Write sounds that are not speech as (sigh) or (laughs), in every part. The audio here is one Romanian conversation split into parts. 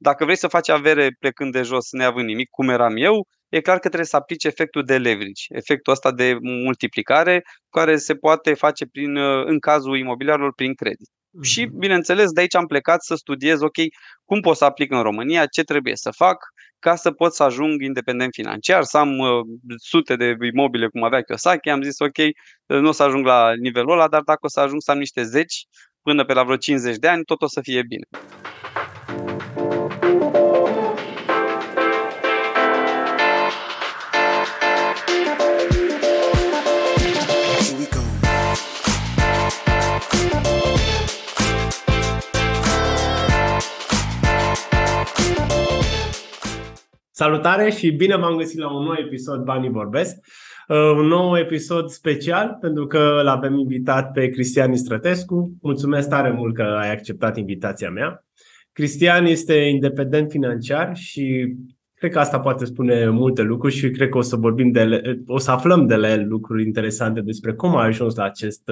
Dacă vrei să faci avere plecând de jos, neavând nimic, cum eram eu, e clar că trebuie să aplici efectul de leverage, efectul ăsta de multiplicare, care se poate face prin, în cazul imobiliarilor prin credit. Mm-hmm. Și, bineînțeles, de aici am plecat să studiez, ok, cum pot să aplic în România, ce trebuie să fac ca să pot să ajung independent financiar, să am uh, sute de imobile cum avea Kiyosaki, am zis, ok, nu o să ajung la nivelul ăla, dar dacă o să ajung să am niște zeci până pe la vreo 50 de ani, tot o să fie bine. Salutare și bine v-am găsit la un nou episod Banii Vorbesc. Uh, un nou episod special pentru că l-avem invitat pe Cristian Istrătescu. Mulțumesc tare mult că ai acceptat invitația mea. Cristian este independent financiar și cred că asta poate spune multe lucruri și cred că o să vorbim de ele, o să aflăm de la el lucruri interesante despre cum a ajuns la acest,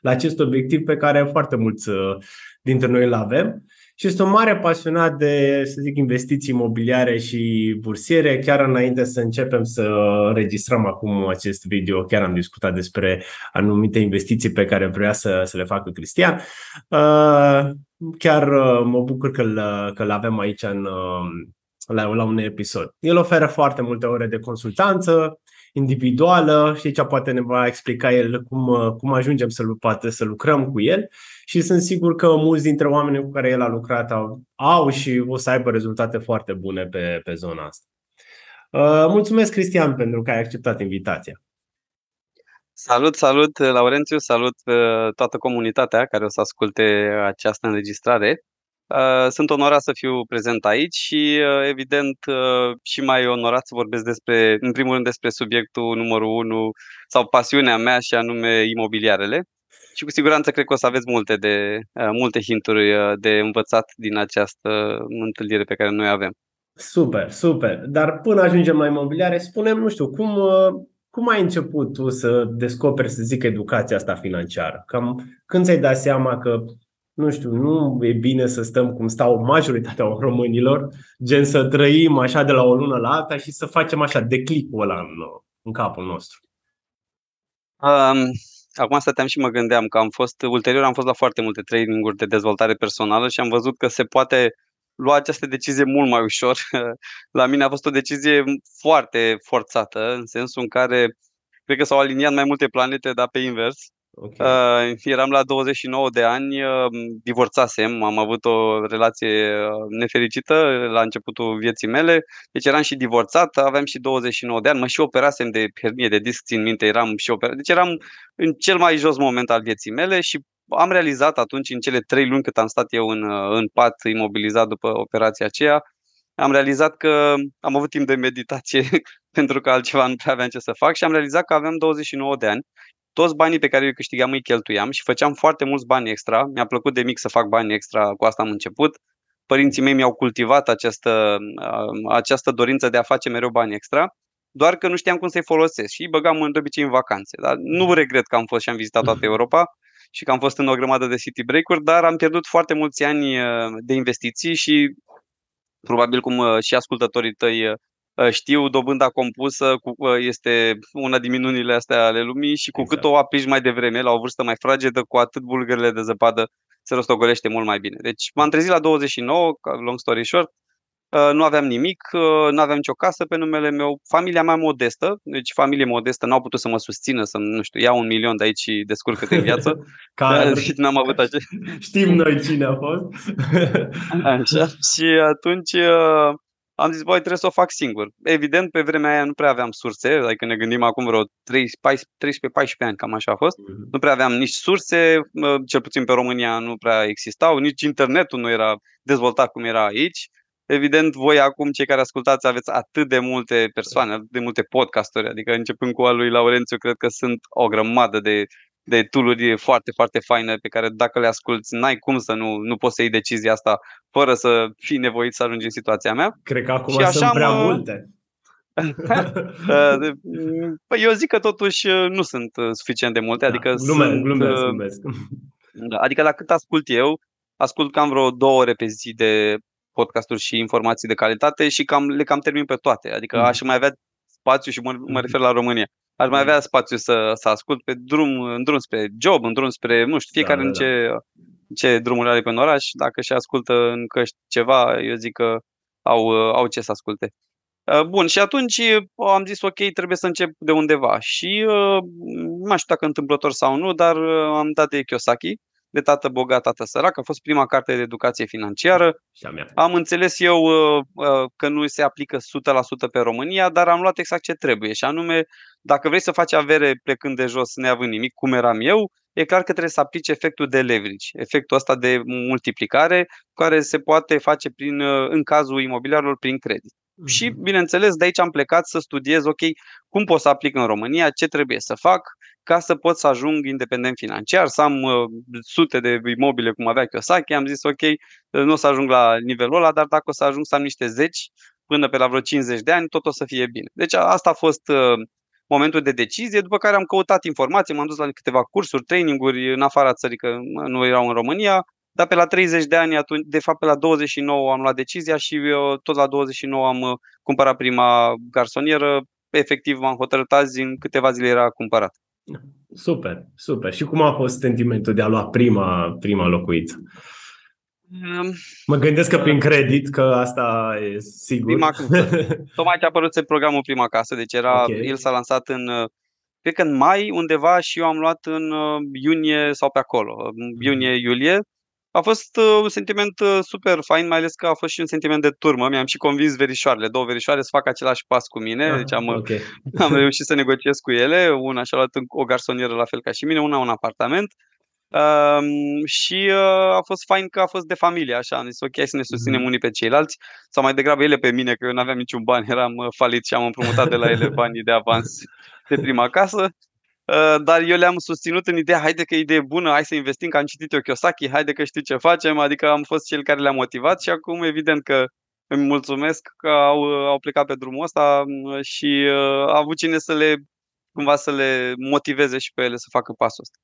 la acest obiectiv pe care foarte mulți uh, dintre noi îl avem și este un mare pasionat de, să zic, investiții imobiliare și bursiere. Chiar înainte să începem să înregistrăm acum acest video, chiar am discutat despre anumite investiții pe care vrea să, să le facă Cristian. Uh, chiar uh, mă bucur că-l, că-l avem aici în, uh, la, la un episod. El oferă foarte multe ore de consultanță, individuală și aici poate ne va explica el cum, cum ajungem să, poate să lucrăm cu el și sunt sigur că mulți dintre oamenii cu care el a lucrat au, au și o să aibă rezultate foarte bune pe, pe zona asta. Uh, mulțumesc, Cristian, pentru că ai acceptat invitația. Salut, salut, Laurențiu, salut uh, toată comunitatea care o să asculte această înregistrare. Uh, sunt onorat să fiu prezent aici și, evident, și mai onorat să vorbesc despre, în primul rând, despre subiectul numărul 1 sau pasiunea mea și anume imobiliarele și cu siguranță cred că o să aveți multe, de, uh, multe hinturi uh, de învățat din această întâlnire pe care noi avem. Super, super. Dar până ajungem la imobiliare, spunem, nu știu, cum, uh, cum ai început tu să descoperi, să zic, educația asta financiară? Cam când ți-ai dat seama că nu știu, nu e bine să stăm cum stau majoritatea românilor, gen să trăim așa de la o lună la alta și să facem așa declicul ăla în, în capul nostru? Um, acum stăteam și mă gândeam că am fost, ulterior am fost la foarte multe traininguri de dezvoltare personală și am văzut că se poate lua această decizie mult mai ușor. (laughs) La mine a fost o decizie foarte forțată, în sensul în care cred că s-au aliniat mai multe planete, dar pe invers. Okay. Uh, eram la 29 de ani, uh, divorțasem, am avut o relație uh, nefericită la începutul vieții mele, deci eram și divorțat, aveam și 29 de ani, mă și operasem de hernie de disc, țin minte, eram și operat. Deci eram în cel mai jos moment al vieții mele și am realizat atunci, în cele trei luni cât am stat eu în, uh, în pat imobilizat după operația aceea, am realizat că am avut timp de meditație (laughs) pentru că altceva nu prea aveam ce să fac și am realizat că aveam 29 de ani toți banii pe care îi câștigam îi cheltuiam și făceam foarte mulți bani extra. Mi-a plăcut de mic să fac bani extra, cu asta am început. Părinții mei mi-au cultivat această, uh, această dorință de a face mereu bani extra, doar că nu știam cum să-i folosesc și îi băgam în obicei în vacanțe. Dar nu regret că am fost și am vizitat toată Europa și că am fost în o grămadă de city break-uri, dar am pierdut foarte mulți ani uh, de investiții și probabil cum uh, și ascultătorii tăi Ă, știu, dobânda compusă ă, este una din minunile astea ale lumii și cu exact. cât o aplici mai devreme, la o vârstă mai fragedă, cu atât bulgările de zăpadă se rostogolește mult mai bine. Deci m-am trezit la 29, long story short, ă, nu aveam nimic, nu aveam nicio casă pe numele meu, familia mea modestă, deci familie modestă, n-au putut să mă susțină, să, nu știu, iau un milion de aici și descurcă-te în viață. (laughs) Ca... Deci n-am avut ace... (laughs) Știm noi cine a fost. Așa. Și atunci am zis, băi, trebuie să o fac singur. Evident, pe vremea aia nu prea aveam surse, adică ne gândim acum vreo 13-14 ani, cam așa a fost. Mm-hmm. Nu prea aveam nici surse, cel puțin pe România nu prea existau, nici internetul nu era dezvoltat cum era aici. Evident, voi acum, cei care ascultați, aveți atât de multe persoane, atât de multe podcasturi, adică începând cu al lui Laurențiu, cred că sunt o grămadă de de tooluri foarte, foarte faine pe care dacă le asculti, n-ai cum să nu, nu poți să iei decizia asta fără să fii nevoit să ajungi în situația mea. Cred că acum și așa sunt prea mă... multe. (laughs) păi eu zic că totuși nu sunt uh, suficient de multe, da, adică glumesc, sunt, glumesc, uh, glumesc. Da, adică la cât ascult eu, ascult cam vreo două ore pe zi de podcasturi și informații de calitate și cam, le cam termin pe toate. Adică mm. aș mai avea spațiu și mă, mă mm-hmm. refer la România. Aș mai avea spațiu să, să ascult pe drum, în drum spre job, în drum spre, nu știu, fiecare da, în da, ce, da. ce drumuri are pe în oraș. Dacă și ascultă în căști ceva, eu zic că au, au ce să asculte. Uh, bun, și atunci uh, am zis, ok, trebuie să încep de undeva. Și uh, nu mai știu dacă întâmplător sau nu, dar am dat de Kiyosaki, de tată bogat, tată sărac. A fost prima carte de educație financiară. Am înțeles eu că nu se aplică 100% pe România, dar am luat exact ce trebuie. Și anume, dacă vrei să faci avere plecând de jos, neavând nimic, cum eram eu, e clar că trebuie să aplici efectul de leverage, efectul ăsta de multiplicare, care se poate face prin, în cazul imobiliarilor prin credit. Și, mhm. bineînțeles, de aici am plecat să studiez, ok, cum pot să aplic în România, ce trebuie să fac ca să pot să ajung independent financiar, să am uh, sute de imobile cum avea Kiyosaki. Am zis, ok, nu o să ajung la nivelul ăla, dar dacă o să ajung să am niște zeci până pe la vreo 50 de ani, tot o să fie bine. Deci asta a fost uh, momentul de decizie, după care am căutat informații, m-am dus la câteva cursuri, traininguri în afara țării, că nu erau în România, dar pe la 30 de ani, atunci, de fapt pe la 29 am luat decizia și eu, tot la 29 am uh, cumpărat prima garsonieră. Efectiv m-am hotărât azi, în câteva zile era cumpărat. Super, super. Și cum a fost sentimentul de a lua prima, prima locuiță? Um, mă gândesc că prin credit, că asta e sigur. Prima, (laughs) tocmai ce a apărut programul Prima Casă, deci era, okay. el s-a lansat în uh, cred că în mai undeva și eu am luat în uh, iunie sau pe acolo, iunie-iulie a fost uh, un sentiment uh, super fain, mai ales că a fost și un sentiment de turmă. Mi-am și convins verișoarele, două verișoare să facă același pas cu mine. Ah, deci am, okay. (laughs) am reușit să negociez cu ele. Una și-a luat o garsonieră la fel ca și mine, una un apartament. Um, și uh, a fost fain că a fost de familie, așa, am zis ok, să ne susținem mm-hmm. unii pe ceilalți, sau mai degrabă ele pe mine, că eu nu aveam niciun bani, eram uh, falit și am împrumutat de la ele banii de avans de prima casă Uh, dar eu le-am susținut în ideea, haide că e idee bună, hai să investim, că am citit eu Kiyosaki, haide că știu ce facem, adică am fost cel care le-a motivat și acum evident că îmi mulțumesc că au, au plecat pe drumul ăsta mm, și uh, a avut cine să le, cumva să le motiveze și pe ele să facă pasul ăsta.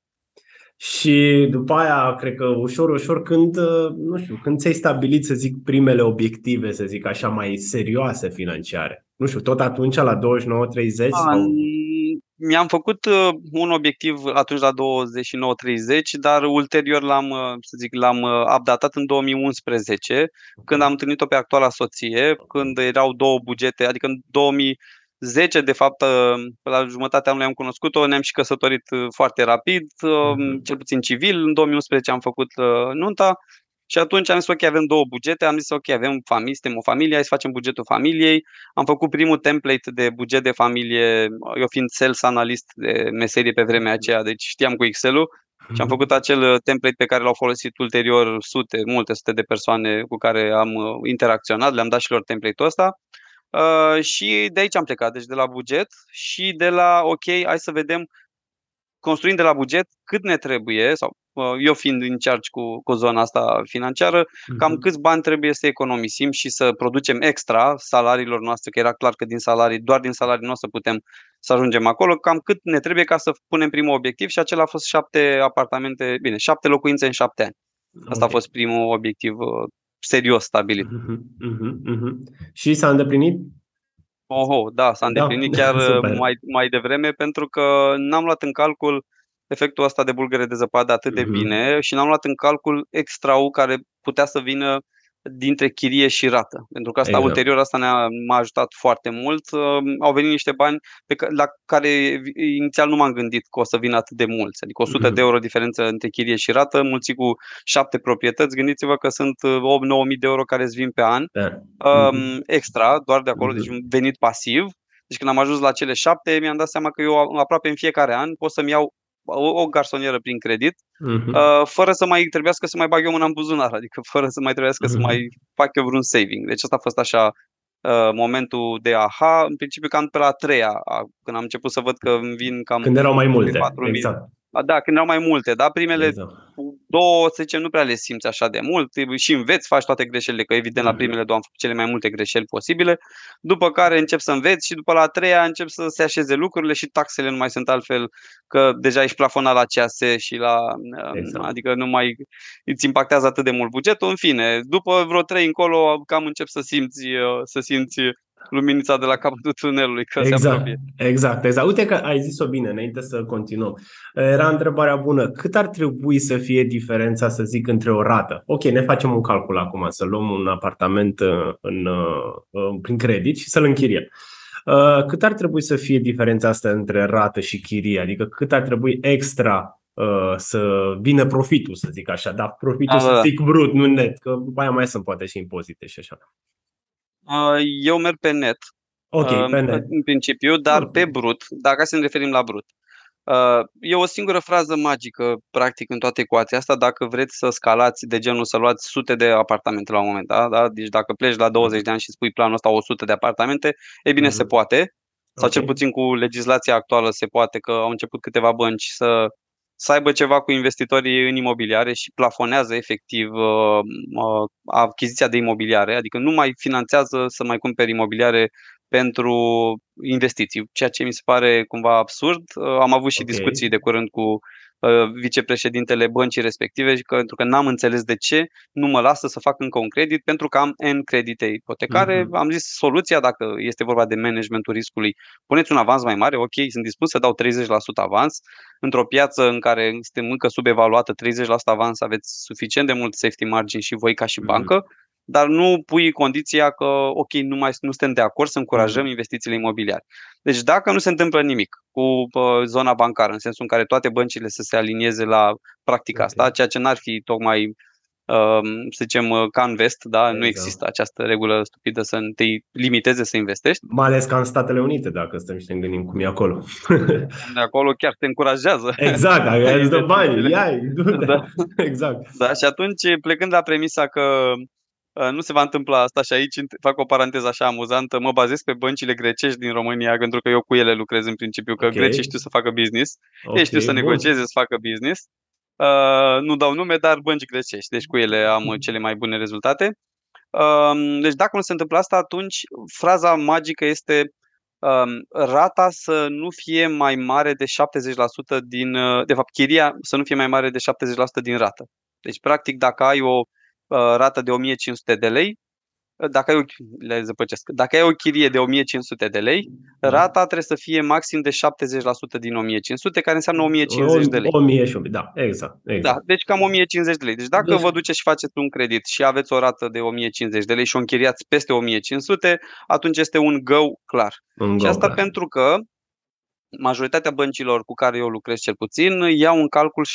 Și după aia, cred că ușor, ușor, când, uh, nu știu, când ți-ai stabilit, să zic, primele obiective, să zic așa, mai serioase financiare? Nu știu, tot atunci, la 29-30? Sau mi-am făcut uh, un obiectiv atunci la 29-30, dar ulterior l-am, uh, să zic, l-am uh, updatat în 2011, când am întâlnit-o pe actuala soție, când erau două bugete, adică în 2010, de fapt, pe la jumătatea anului am cunoscut-o, ne-am și căsătorit foarte rapid, mhm. cel puțin civil. În 2011 am făcut nunta și atunci am zis, ok, avem două bugete, am zis, ok, avem familie, suntem o familie, hai să facem bugetul familiei. Am făcut primul template de buget de familie, eu fiind sales analyst de meserie pe vremea aceea, deci știam cu Excel-ul. Și am mhm. făcut acel template pe care l-au folosit ulterior sute, multe sute de persoane cu care am uh, interacționat, le-am dat și lor template-ul ăsta. Uh, și de aici am plecat, deci de la buget și de la, ok, hai să vedem construind de la buget cât ne trebuie, sau eu fiind în charge cu, cu zona asta financiară, uh-huh. cam mhm. câți bani trebuie să economisim și să producem extra salariilor noastre, că era clar că din salarii, doar din salarii nu o să putem să ajungem acolo, cam cât ne trebuie ca să punem primul obiectiv și acela a fost șapte apartamente, bine, șapte locuințe în șapte ani. Asta okay. a fost primul obiectiv uh, serios stabilit. Uh-huh, uh-huh, uh-huh. Și s-a îndeplinit? Oh, da, s-a da, îndeplinit da, (laughs) chiar mai, mai devreme pentru că n-am luat în calcul efectul ăsta de bulgăre de zăpadă atât de mm-hmm. bine și n-am luat în calcul extraul care putea să vină dintre chirie și rată. Pentru că asta exact. ulterior asta ne-a m-a ajutat foarte mult. Au venit niște bani pe ca, la care inițial nu m-am gândit că o să vină atât de mulți. Adică 100 mm-hmm. de euro diferență între chirie și rată, mulți cu șapte proprietăți. Gândiți-vă că sunt 8-9 mii de euro care îți vin pe an. Da. Um, mm-hmm. Extra, doar de acolo, mm-hmm. deci venit pasiv. Deci când am ajuns la cele șapte, mi-am dat seama că eu aproape în fiecare an pot să-mi iau o, o garsonieră prin credit, uh-huh. uh, fără să mai trebuiască să mai bag eu mâna în buzunar, adică (laughs) fără să mai trebuiască uh-huh. să mai fac eu vreun saving. Deci asta a fost așa uh, momentul de aha, în principiu cam pe la a treia, când am început să văd că îmi vin cam... Când erau mai multe, exact. Da, când erau mai multe, da, primele exact. două, să zicem, nu prea le simți așa de mult și înveți, faci toate greșelile, că evident la mhm. primele două am făcut cele mai multe greșeli posibile, după care încep să înveți și după la a treia încep să se așeze lucrurile și taxele nu mai sunt altfel, că deja ești plafonat la CAS și la, um, exact. adică nu mai îți impactează atât de mult bugetul, în fine, după vreo trei încolo cam încep să simți, uh, să simți luminița de la capătul tunelului, că exact, se apropie. Exact, exact. Uite că ai zis-o bine înainte să continuăm. Era întrebarea bună. Cât ar trebui să fie diferența, să zic, între o rată? Ok, ne facem un calcul acum, să luăm un apartament uh, în, uh, în, prin credit și să-l închiriem. Uh, cât ar trebui să fie diferența asta între rată și chirie? Adică cât ar trebui extra să vină profitul, să zic așa, dar profitul, A, să da. zic brut, nu net, că după aia mai sunt poate și impozite și așa. Eu merg pe net. Ok, pe net. În principiu, dar okay. pe brut, dacă să ne referim la brut. E o singură frază magică, practic, în toată ecuația asta, dacă vreți să scalați de genul să luați sute de apartamente la un moment dat, da? Deci dacă pleci la 20 de ani și spui planul ăsta 100 de apartamente, e bine, mm-hmm. se poate. Sau okay. cel puțin cu legislația actuală se poate, că au început câteva bănci să să aibă ceva cu investitorii în imobiliare și plafonează efectiv uh, uh, achiziția de imobiliare, adică nu mai finanțează să mai cumperi imobiliare pentru investiții, ceea ce mi se pare cumva absurd. Uh, am avut și okay. discuții de curând cu Uh, vicepreședintele băncii respective, că, pentru că n-am înțeles de ce nu mă lasă să fac încă un credit pentru că am N credite ipotecare. Uh-huh. Am zis soluția, dacă este vorba de managementul riscului, puneți un avans mai mare, ok, sunt dispus să dau 30% avans. Într-o piață în care suntem încă subevaluată, 30% avans, aveți suficient de mult safety margin și voi ca și uh-huh. bancă dar nu pui condiția că, ok, nu, mai, nu suntem de acord să încurajăm mm. investițiile imobiliare. Deci dacă nu se întâmplă nimic cu uh, zona bancară, în sensul în care toate băncile să se alinieze la practica okay. asta, ceea ce n-ar fi tocmai uh, să zicem, uh, ca în vest, da? Exact. nu există această regulă stupidă să te limiteze să investești. Mai ales ca în Statele Unite, dacă stăm și ne gândim cum e acolo. (laughs) De acolo chiar te încurajează. Exact, dacă îți dă bani, ia da. (laughs) Exact. Da, și atunci, plecând la premisa că Uh, nu se va întâmpla asta și aici fac o paranteză așa amuzantă. Mă bazez pe băncile grecești din România, pentru că eu cu ele lucrez în principiu, că okay. grecii știu să facă business, okay, ei știu să negocieze, să facă business. Uh, nu dau nume, dar bănci grecești, deci cu ele am mhm. cele mai bune rezultate. Uh, deci dacă nu se întâmplă asta, atunci fraza magică este uh, rata să nu fie mai mare de 70% din, uh, de fapt, chiria să nu fie mai mare de 70% din rată. Deci, practic, dacă ai o Uh, rată de 1500 de lei, uh, dacă ai o, le zăpăcesc, dacă ai o chirie de 1500 de lei, da. rata trebuie să fie maxim de 70% din 1500, care înseamnă 1050 de lei. 1000, da, exact, exact. Da, deci cam 1050 de lei. Deci dacă deci... vă duceți și faceți un credit și aveți o rată de 1050 de lei și o închiriați peste 1500, atunci este un go clar. Un și asta clar. pentru că majoritatea băncilor cu care eu lucrez cel puțin iau în calcul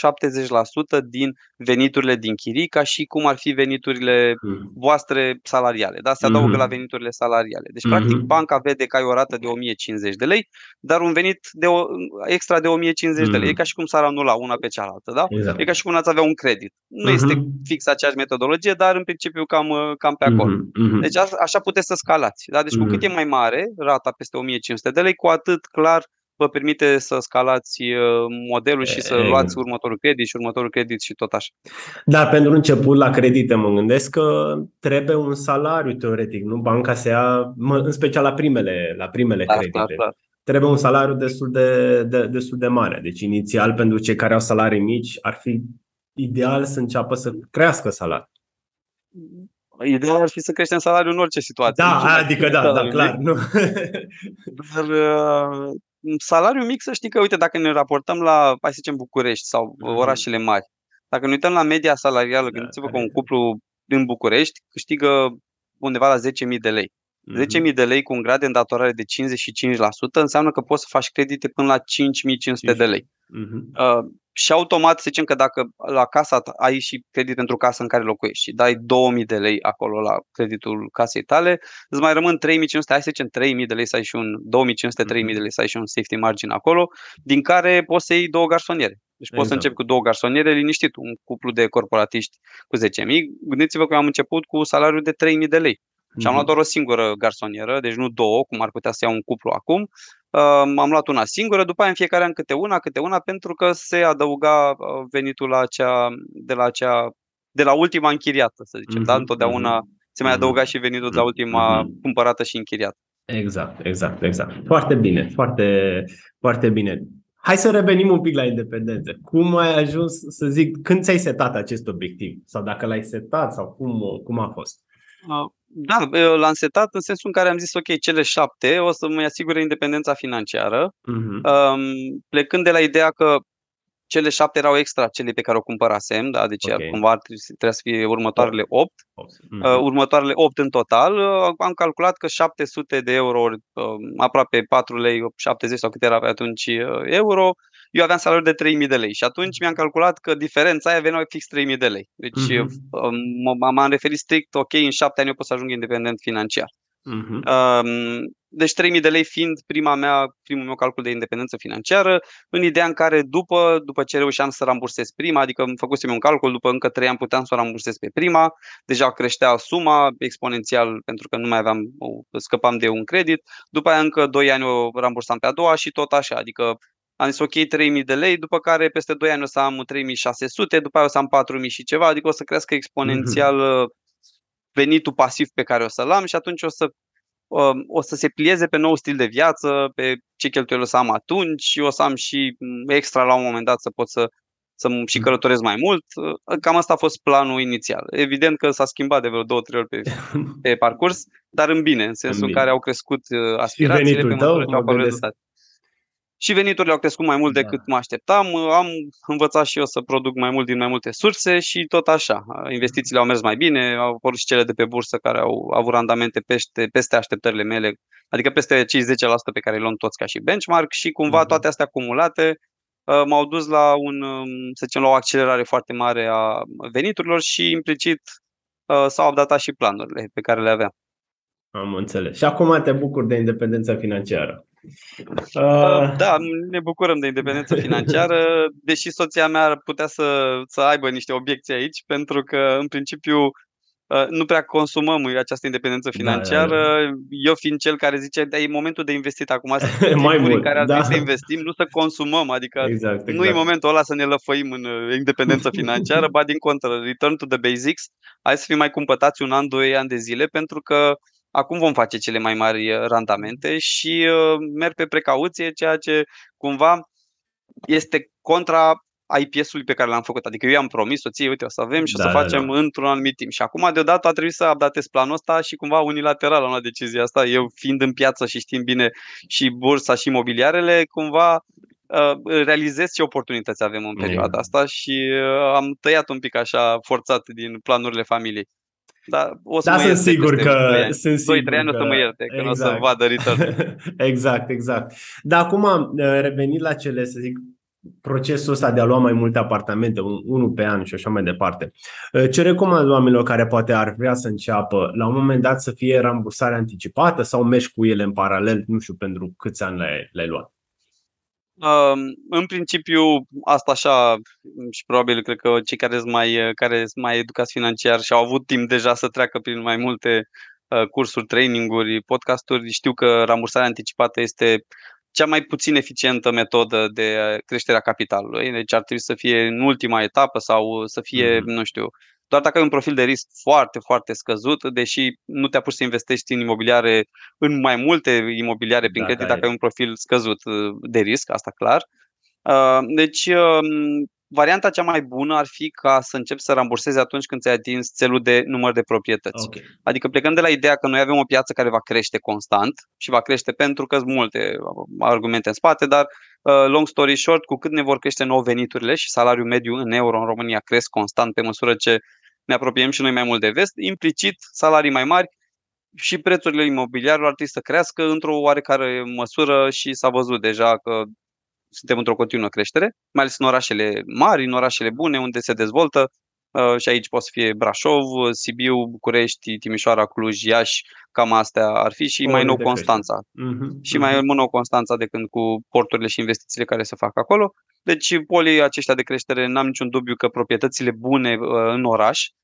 70% din veniturile din chirii ca și cum ar fi veniturile hmm. voastre salariale. Da? Se adaugă mm-hmm. la veniturile salariale. Deci, mm-hmm. practic, banca vede că ai o rată de 1050 de lei, dar un venit de o, extra de 1050 mm-hmm. de lei. E ca și cum s-ar anula una pe cealaltă. Da? Exact. E ca și cum ați avea un credit. Nu mm-hmm. este fix aceeași metodologie, dar în principiu cam, cam pe acolo. Mm-hmm. Deci așa puteți să scalați. Da? Deci mm-hmm. cu cât e mai mare rata peste 1500 de lei, cu atât clar vă permite să scalați uh, modelul și să luați următorul credit și următorul credit și tot așa. Da, pentru început la credite mă gândesc că trebuie un salariu teoretic, nu? Banca se ia, în special la primele, la primele da, credite. Da, da. Trebuie un salariu destul de, de, destul de mare. Deci inițial pentru cei care au salarii mici ar fi ideal să înceapă să crească salariul. Ideal ar fi să creștem salariul în orice situație. Da, adică da, da, clar. Nu. Dar uh, salariul mic, să știi că, uite, dacă ne raportăm la, hai să zicem, București sau mm-hmm. orașele mari, dacă ne uităm la media salarială, da, gândiți-vă că un cuplu din București câștigă undeva la 10.000 de lei. Mm-hmm. 10.000 de lei cu un grad de îndatorare de 55% înseamnă că poți să faci credite până la 5.500 de lei. Mm-hmm. Uh, și automat să zicem că dacă la casa ai și credit pentru casa în care locuiești și dai 2000 de lei acolo la creditul casei tale, îți mai rămân 3500, hai să zicem 3000 de lei să ai și un 2500 3000 de lei să ai și un safety margin acolo, din care poți să iei două garsoniere. Deci exact. poți să exact. începi cu două garsoniere liniștit, un cuplu de corporatiști cu 10.000. Gândiți-vă că eu am început cu salariul de 3.000 de lei. Și am luat doar o singură garsonieră, deci nu două, cum ar putea să ia un cuplu acum. Uh, am luat una singură, după aia în fiecare an câte una, câte una, pentru că se adăuga uh, venitul la acea, de la acea, de la ultima închiriată, să zicem, mm-hmm. da? Întotdeauna mm-hmm. se mai adăuga și venitul de la ultima mm-hmm. cumpărată și închiriată. Exact, exact, exact. Foarte bine, foarte, foarte bine. Hai să revenim un pic la independență. Cum ai ajuns, să zic, când ți-ai setat acest obiectiv? Sau dacă l-ai setat sau cum, cum a fost? Da, l-am setat în sensul în care am zis, ok, cele șapte o să mă asigure independența financiară, uh-huh. plecând de la ideea că cele șapte erau extra cele pe care o cumpărasem, da, deci okay. cumva trebuie să fie următoarele opt. Uh-huh. Uh, următoarele opt în total, uh, am calculat că 700 de euro, uh, aproape 4 lei 70 sau cât era pe atunci uh, euro, eu aveam salariu de 3000 de lei și atunci mi-am calculat că diferența aia venea fix 3000 de lei. Deci uh-huh. m-am referit strict, ok, în șapte ani eu pot să ajung independent financiar. Uh-huh. Deci 3000 de lei fiind prima mea, primul meu calcul de independență financiară, în ideea în care după, după ce reușeam să rambursez prima, adică îmi făcusem un calcul, după încă 3 ani puteam să o rambursez pe prima, deja creștea suma exponențial pentru că nu mai aveam, scăpam de un credit, după aia încă 2 ani o rambursam pe a doua și tot așa, adică am zis ok 3000 de lei, după care peste 2 ani o să am 3600, după aia o să am 4000 și ceva, adică o să crească exponențial mm-hmm. venitul pasiv pe care o să-l am și atunci o să um, o să se plieze pe nou stil de viață, pe ce cheltuieli o să am atunci și o să am și mm, extra la un moment dat să pot să, să și mm. călătoresc mai mult. Cam asta a fost planul inițial. Evident că s-a schimbat de vreo două, trei ori pe, (laughs) pe parcurs, dar în bine, în sensul în, în care au crescut uh, aspirațiile pe măsură ce au apărut rezultate și veniturile au crescut mai mult da. decât mă așteptam. Am învățat și eu să produc mai mult din mai multe surse și tot așa. Investițiile au mers mai bine, au apărut și cele de pe bursă care au avut randamente peste, peste așteptările mele, adică peste cei 10% pe care îi luăm toți ca și benchmark și cumva toate astea acumulate uh, m-au dus la un, um, să zicem, la o accelerare foarte mare a veniturilor și implicit uh, s-au updatat și planurile pe care le aveam. Am înțeles. Și acum te bucur de independența financiară. Uh... Da, ne bucurăm de independență financiară, (laughs) deși soția mea ar putea să, să aibă niște obiecții aici, pentru că, în principiu, uh, nu prea consumăm această independență financiară. Da, da, da. Eu fiind cel care zice, da, e momentul de investit acum, (laughs) mai mult, în care ar da. să investim, nu să consumăm, adică exact, exact. nu e momentul ăla să ne lăfăim în uh, independență (laughs) financiară, ba din contră, return to the basics, hai să fim mai cumpătați un an, doi ani de zile, pentru că Acum vom face cele mai mari uh, randamente și uh, merg pe precauție, ceea ce cumva este contra IPS-ului pe care l-am făcut. Adică eu i-am promis soției, uite, o să avem și da, o să da, facem da. într-un anumit timp. Și acum, deodată, a trebuit să updatez planul ăsta și cumva unilateral am luat decizia asta. Eu fiind în piață și știm bine și bursa și imobiliarele, cumva uh, realizez ce oportunități avem în perioada asta și uh, am tăiat un pic așa forțat din planurile familiei. Da, o să da, mă sunt sigur că... Sunt sigur 2-3 ani că... o să mă ierte, că exact. nu o să vadă return. (laughs) exact, exact. Dar acum, uh, revenit la cele, să zic, procesul ăsta de a lua mai multe apartamente, unul pe an și așa mai departe. Uh, ce recomand oamenilor care poate ar vrea să înceapă la un moment dat să fie rambursare anticipată sau mergi cu ele în paralel, nu știu pentru câți ani le-ai, le-ai luat? În principiu, asta așa și probabil cred că cei care sunt mai, care sunt mai educați financiar și au avut timp deja să treacă prin mai multe uh, cursuri, traininguri, podcasturi, știu că rambursarea anticipată este cea mai puțin eficientă metodă de creștere a capitalului. Deci ar trebui să fie în ultima etapă sau să fie, mm-hmm. nu știu, doar dacă ai un profil de risc foarte, foarte scăzut, deși nu te apuci să investești în imobiliare, în mai multe imobiliare prin credit, dacă ai un profil scăzut uh, de risc, asta clar. Uh, deci, um, varianta cea mai bună ar fi ca să începi să rambursezi atunci când ți-ai atins țelul de număr de proprietăți. Okay. Adică plecând de la ideea că noi avem o piață care va crește constant și va crește pentru că sunt multe argumente în spate, dar uh, long story short, cu cât ne vor crește nou veniturile și salariul mediu în euro în România cresc constant pe măsură ce ne apropiem și noi mai mult de vest, implicit salarii mai mari și prețurile imobiliarilor ar trebui să crească într-o oarecare măsură și s-a văzut deja că suntem într-o continuă creștere, mai ales în orașele mari, în orașele bune, unde se dezvoltă. Uh, și aici poate să fie Brașov, Sibiu, București, Timișoara, Cluj, Iași, cam astea ar fi și o mai nou Constanța. Uh-huh, și uh-huh. mai nou Constanța de când cu porturile și investițiile care se fac acolo. Deci polii aceștia de creștere, n-am niciun dubiu că proprietățile bune uh, în oraș uh,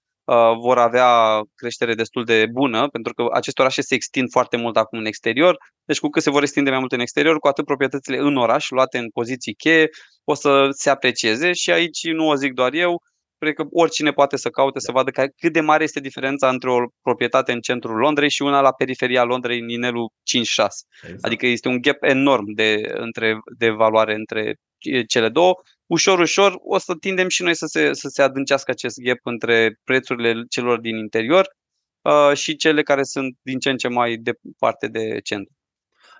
vor avea creștere destul de bună, pentru că aceste orașe se extind foarte mult acum în exterior. Deci cu cât se vor extinde mai mult în exterior, cu atât proprietățile în oraș, luate în poziții cheie, o să se aprecieze și aici nu o zic doar eu, cred că oricine poate să caute să vadă cât de mare este diferența între o proprietate în centrul Londrei și una la periferia Londrei, în inelul 5-6. Exact. Adică este un gap enorm de, între, de valoare între cele două. Ușor, ușor o să tindem și noi să se, să se adâncească acest gap între prețurile celor din interior uh, și cele care sunt din ce în ce mai departe de centru.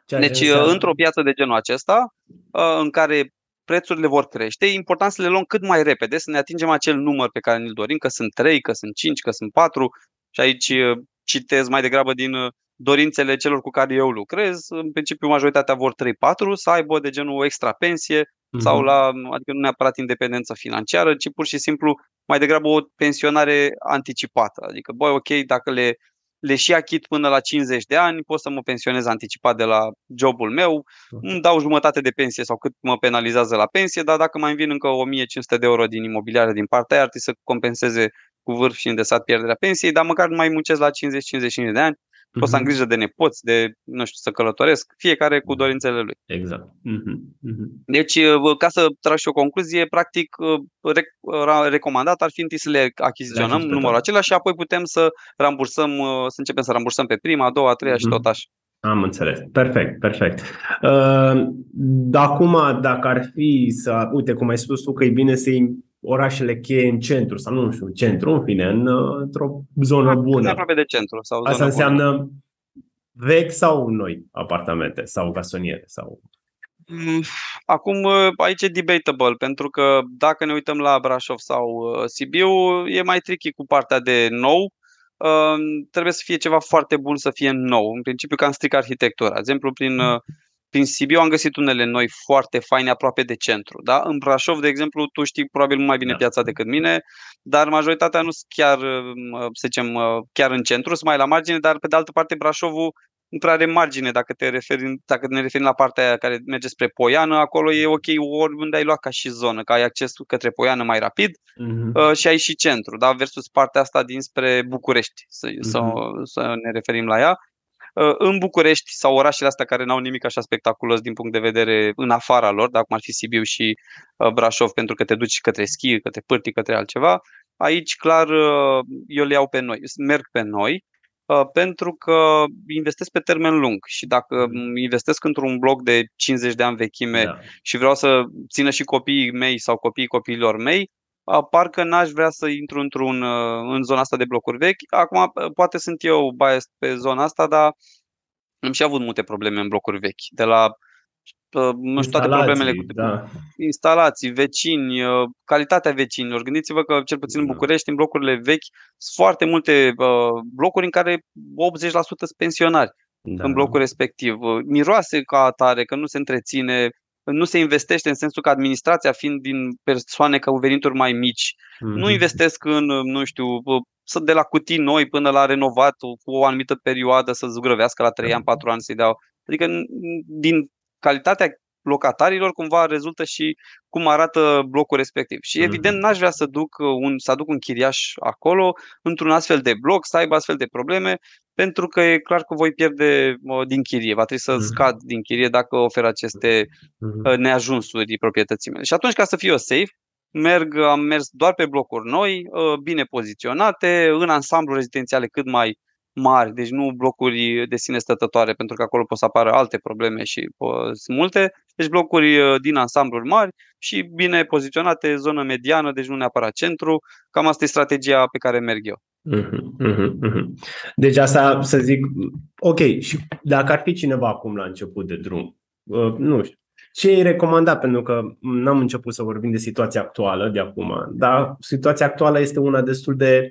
Ceea deci, într-o piață de genul acesta, uh, în care prețurile vor crește. E important să le luăm cât mai repede, să ne atingem acel număr pe care ne-l dorim, că sunt 3, că sunt 5, că sunt 4 și aici uh, citez mai degrabă din uh, dorințele celor cu care eu lucrez. În principiu, majoritatea vor 3-4 să aibă de genul o extra pensie uh-huh. sau la, adică nu neapărat independență financiară, ci pur și simplu mai degrabă o pensionare anticipată. Adică, băi, ok, dacă le le și achit până la 50 de ani, pot să mă pensionez anticipat de la jobul meu, îmi dau jumătate de pensie sau cât mă penalizează la pensie, dar dacă mai vin încă 1500 de euro din imobiliare din partea aia, ar trebui să compenseze cu vârf și îndesat pierderea pensiei, dar măcar nu mai muncesc la 50-55 de ani pot să am mhm. grijă de nepoți, de, nu știu, să călătoresc, fiecare cu dorințele lui. Exact. Mm-hmm. Deci, ca să trag și o concluzie, practic, recomandat ar fi întâi să le achiziționăm numărul acela și apoi putem să rambursăm, să începem să rambursăm pe prima, a doua, a treia mm-hmm. și tot așa. Am înțeles. Perfect, perfect. Uh, acum, dacă ar fi să, uite, cum ai spus tu, că e bine să orașele cheie în centru sau nu știu, centru, în fine, în, într-o zonă bună. Aproape de centru. Sau Asta înseamnă bună. vechi sau noi apartamente sau gasoniere? Sau... Mm, acum aici e debatable, pentru că dacă ne uităm la Brașov sau uh, Sibiu, e mai tricky cu partea de nou. Uh, trebuie să fie ceva foarte bun să fie nou. În principiu, cam stric arhitectura. De exemplu, prin uh, prin Sibiu am găsit unele noi foarte faine aproape de centru. Da? În Brașov, de exemplu, tu știi probabil mai bine da. piața decât mine, dar majoritatea nu sunt chiar, să zicem, chiar în centru, sunt mai la margine, dar pe de altă parte Brașovul nu prea are margine dacă, te referi, dacă ne referim la partea aia care merge spre Poiană, acolo e ok oriunde ai luat ca și zonă, că ai acces către Poiană mai rapid uh-huh. uh, și ai și centru, da? versus partea asta dinspre București, să, uh-huh. să, să ne referim la ea. Uh, în București sau orașele astea care n-au nimic așa spectaculos din punct de vedere în afara lor, dacă ar fi Sibiu și uh, Brașov, pentru că te duci către schi, către pârtii, către altceva, aici clar uh, eu le iau pe noi, merg pe noi, pentru că investesc pe termen lung și dacă mm. investesc într-un bloc de 50 de ani vechime da. și vreau să țină și copiii mei sau copiii copiilor mei, parcă n-aș vrea să intru într-un, uh, în zona asta de blocuri vechi. Acum, uh, poate sunt eu biased pe zona asta, dar am și avut multe probleme în blocuri vechi. De la uh, nu știu, toate problemele cu da. instalații, vecini, calitatea vecinilor. Gândiți-vă că, cel puțin în da. București, în blocurile vechi, sunt foarte multe blocuri în care 80% sunt pensionari da. în blocul respectiv. Miroase ca atare, că nu se întreține, nu se investește în sensul că administrația fiind din persoane cu venituri mai mici, mm-hmm. nu mhm. investesc în, nu știu, să de la cutii noi până la renovat cu o anumită perioadă să zugrăvească la 3 ani, 4 ani să-i dau. Adică din calitatea locatarilor cumva rezultă și cum arată blocul respectiv. Și evident n-aș vrea să duc un, să aduc un chiriaș acolo într-un astfel de bloc, să aibă astfel de probleme, pentru că e clar că voi pierde din chirie. Va trebui să mhm. scad din chirie dacă ofer aceste mhm. neajunsuri proprietății mele. Și atunci, ca să fiu safe, merg, am mers doar pe blocuri noi, bine poziționate, în ansamblu rezidențiale cât mai mari, deci nu blocuri de sine stătătoare, pentru că acolo pot să apară alte probleme și sunt multe. Deci blocuri din ansambluri mari și bine poziționate, zonă mediană, deci nu neapărat centru. Cam asta e strategia pe care merg eu. Uh-huh, uh-huh. Deci asta să zic, ok, și dacă ar fi cineva acum la început de drum, uh, nu știu, ce îi recomanda? Pentru că n-am început să vorbim de situația actuală de acum, dar situația actuală este una destul de,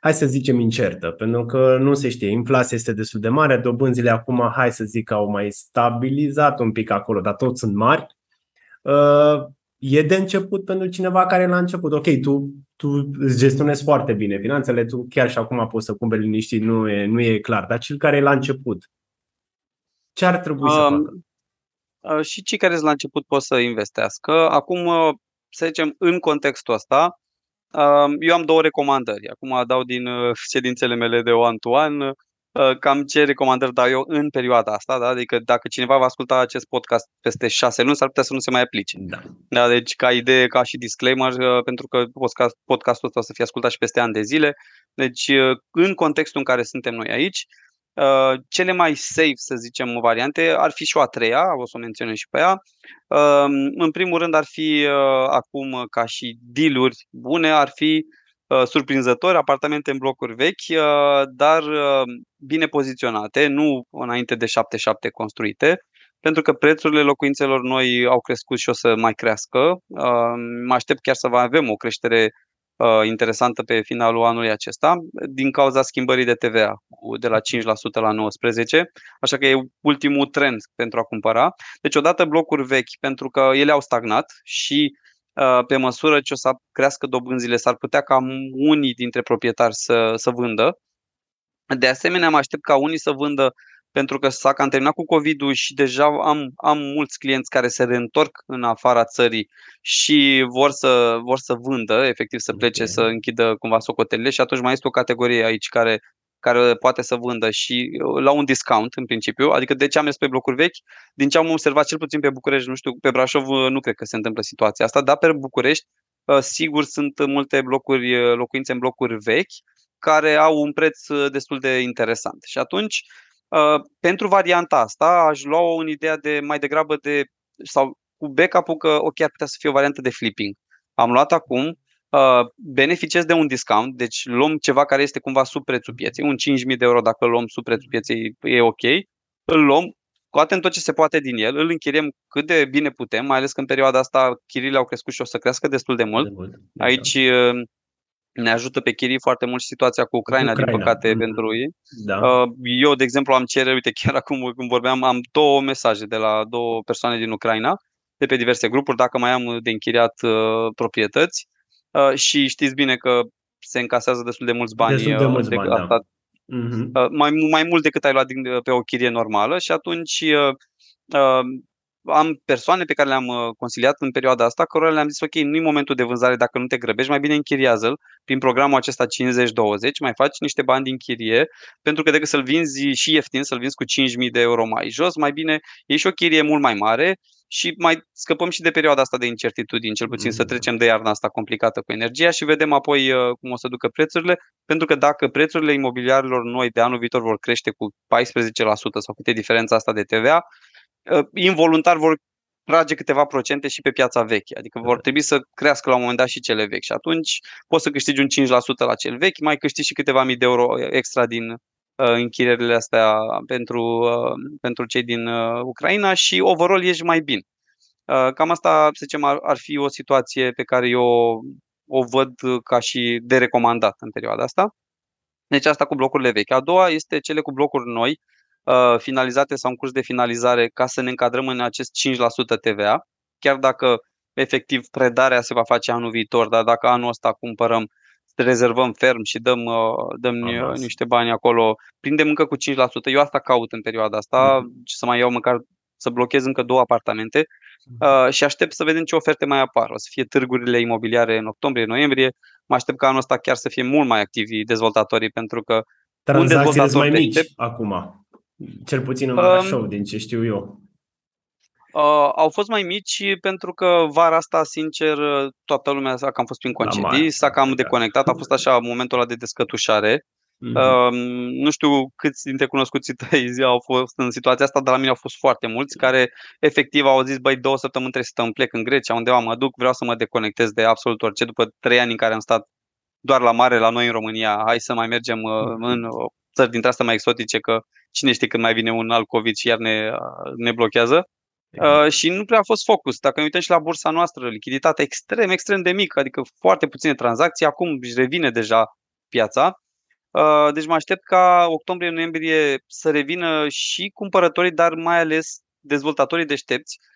hai să zicem, incertă, pentru că nu se știe, inflația este destul de mare, dobânzile acum, hai să zic, au mai stabilizat un pic acolo, dar tot sunt mari. Uh, e de început pentru cineva care la început, ok, tu, tu îți gestionezi foarte bine finanțele, tu chiar și acum poți să cumperi liniștit, nu e, nu e clar, dar cel care e la început, ce ar trebui um, să facă? Uh, și cei care sunt la început pot să investească. Acum, uh, să zicem, în contextul ăsta, Eu am două recomandări. Acum dau din ședințele mele de one-to-one cam ce recomandări dau eu în perioada asta, da? adică dacă cineva va asculta acest podcast peste șase luni, s-ar putea să nu se mai aplice. Da. Da, deci ca idee, ca și disclaimer, pentru că podcast, podcastul ăsta o să fie ascultat și peste ani de zile, deci în contextul în care suntem noi aici, Uh, cele mai safe, să zicem, variante ar fi și o a treia, o să o menționez și pe ea. Uh, în primul rând ar fi uh, acum ca și dealuri bune, ar fi uh, surprinzători, apartamente în blocuri vechi, uh, dar uh, bine poziționate, nu înainte de 7-7 construite, pentru că prețurile locuințelor noi au crescut și o să mai crească. Uh, mă aștept chiar să avem o creștere uh, interesantă pe finalul anului acesta, din cauza schimbării de TVA de la 5% la 19%, așa că e ultimul trend pentru a cumpăra. Deci odată blocuri vechi, pentru că ele au stagnat și uh, pe măsură ce o să crească dobânzile, s-ar putea ca unii dintre proprietari să, să vândă. De asemenea, mă aștept ca unii să vândă pentru că s-a cam terminat cu COVID-ul și deja am, am mulți clienți care se reîntorc în afara țării și vor să, vor să vândă, efectiv să plece, okay. să închidă cumva socotelile și atunci mai este o categorie aici care, care poate să vândă și uh, la un discount în principiu, adică de ce am mers pe blocuri vechi, din ce am observat cel puțin pe București, nu știu, pe Brașov uh, nu cred că se întâmplă situația asta, dar pe București uh, sigur sunt multe blocuri, locuințe în blocuri vechi care au un preț destul de interesant. Și atunci Uh, pentru varianta asta aș lua-o în ideea de mai degrabă de sau cu backup-ul că ok, ar putea să fie o variantă de flipping. Am luat acum, uh, beneficiez de un discount, deci luăm ceva care este cumva sub prețul pieței, un 5.000 de euro dacă îl luăm sub prețul pieței e ok, îl luăm, scoatem tot ce se poate din el, îl închiriem cât de bine putem, mai ales că în perioada asta chirile au crescut și o să crească destul de mult. De mult Aici uh, ne ajută pe chirii foarte mult și situația cu Ucraina, Ucraina. din păcate, mm-hmm. pentru ei. Da. Uh, eu, de exemplu, am cerere, uite, chiar (laughs) acum când vorbeam, am două mesaje de la două persoane din Ucraina, de pe diverse grupuri, dacă mai am de închiriat uh, proprietăți. Uh, și știți bine că se încasează destul de mulți bani. Destul de mulți de, bani, asta, da. uh, mai, mai mult decât ai luat din, pe o chirie normală și atunci uh, uh, am persoane pe care le-am uh, consiliat în perioada asta, cărora le-am zis, ok, nu e momentul de vânzare dacă nu te grăbești, mai bine închiriază-l prin programul acesta 50-20, mai faci niște bani din chirie, pentru că decât să-l vinzi și ieftin, să-l vinzi cu 5.000 de euro mai jos, mai bine e și o chirie mult mai mare și mai scăpăm și de perioada asta de incertitudini, cel puțin mm. să trecem de iarna asta complicată cu energia și vedem apoi uh, cum o să ducă prețurile, pentru că dacă prețurile imobiliarilor noi de anul viitor vor crește cu 14% sau câte diferența asta de TVA, Ă, involuntar vor trage câteva procente și pe piața veche. Adică vor trebui să crească la un moment dat și cele vechi. Și atunci poți să câștigi un 5% la cel vechi, mai câștigi și câteva mii de euro extra din uh, închirierile astea pentru, uh, pentru cei din uh, Ucraina și overall ești mai bine. Uh, cam asta, să zicem, ar, ar fi o situație pe care eu o văd ca și de recomandat în perioada asta. Deci asta cu blocurile vechi. A doua este cele cu blocuri noi, uh, Uh, finalizate sau în curs de finalizare ca să ne încadrăm în acest 5% TVA, chiar dacă efectiv predarea se va face anul viitor, dar dacă anul ăsta cumpărăm, rezervăm ferm și dăm, uh, dăm Aha. niște bani acolo, prindem încă cu 5%. Eu asta caut în perioada asta, mm-hmm. să mai iau măcar să blochez încă două apartamente uh, și aștept să vedem ce oferte mai apar. O să fie târgurile imobiliare în octombrie, noiembrie. Mă aștept ca anul ăsta chiar să fie mult mai activi dezvoltatorii pentru că Tranzacțiile sunt mai mici acum. Cel puțin în Brașov, um, din ce știu eu. Uh, au fost mai mici pentru că vara asta, sincer, toată lumea s-a cam fost prin concedii, s-a cam deconectat, a fost așa momentul ăla de descătușare. Mm-hmm. Uh, nu știu câți dintre cunoscuții tăi au fost în situația asta, dar la mine au fost foarte mulți care efectiv au zis, băi, două săptămâni trebuie să îmi plec în Grecia, undeva mă duc, vreau să mă deconectez de absolut orice. După trei ani în care am stat doar la mare la noi în România, hai să mai mergem uh, mhm. în țări dintre astea mai exotice, că cine știe când mai vine un alt COVID și iar ne, ne blochează. Uh, și nu prea a fost focus. Dacă ne uităm și la bursa noastră, lichiditatea extrem, extrem de mică, adică foarte puține tranzacții, acum își revine deja piața. Uh, deci mă aștept ca octombrie-noiembrie să revină și cumpărătorii, dar mai ales dezvoltatorii deștepți Uh,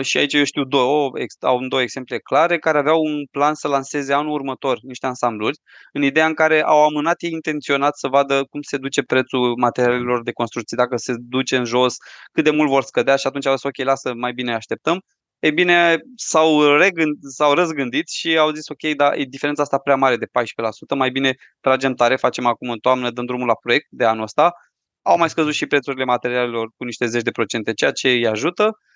și aici eu știu două, au două exemple clare, care aveau un plan să lanseze anul următor niște ansambluri, în ideea în care au amânat ei intenționat să vadă cum se duce prețul materialelor de construcții, dacă se duce în jos, cât de mult vor scădea și atunci au zis ok, lasă, mai bine așteptăm. Ei bine, s-au, regând, s-au răzgândit și au zis, ok, dar e diferența asta prea mare de 14%, mai bine tragem tare, facem acum în toamnă, dăm drumul la proiect de anul ăsta. Au mai scăzut și prețurile materialelor cu niște zeci de procente, ceea ce îi ajută uh,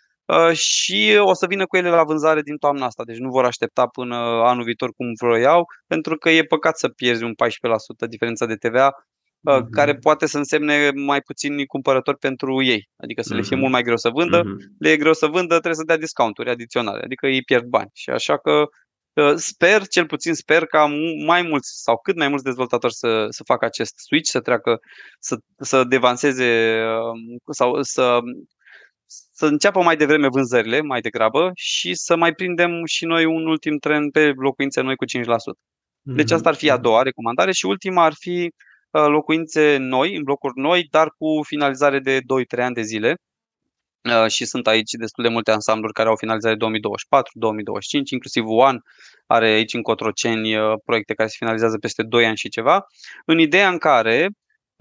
și o să vină cu ele la vânzare din toamna asta. Deci nu vor aștepta până anul viitor cum vroiau, pentru că e păcat să pierzi un 14% diferența de TVA uh-huh. care poate să însemne mai puțini cumpărători pentru ei. Adică să le fie uh-huh. mult mai greu să vândă, uh-huh. le e greu să vândă, trebuie să dea discounturi adiționale, adică ei pierd bani. Și așa că uh, sper, cel puțin sper ca mai mulți sau cât mai mulți dezvoltatori să, să facă acest switch, să treacă, să, să devanseze uh, sau să să înceapă mai devreme vânzările, mai degrabă, și să mai prindem și noi un ultim trend pe locuințe noi cu 5%. Deci asta ar fi a doua recomandare și ultima ar fi Uh, locuințe noi, în blocuri noi, dar cu finalizare de 2-3 ani de zile. Uh, și sunt aici destul de multe ansambluri care au finalizare 2024-2025, inclusiv One are aici în Cotroceni uh, proiecte care se finalizează peste 2 ani și ceva, în ideea în care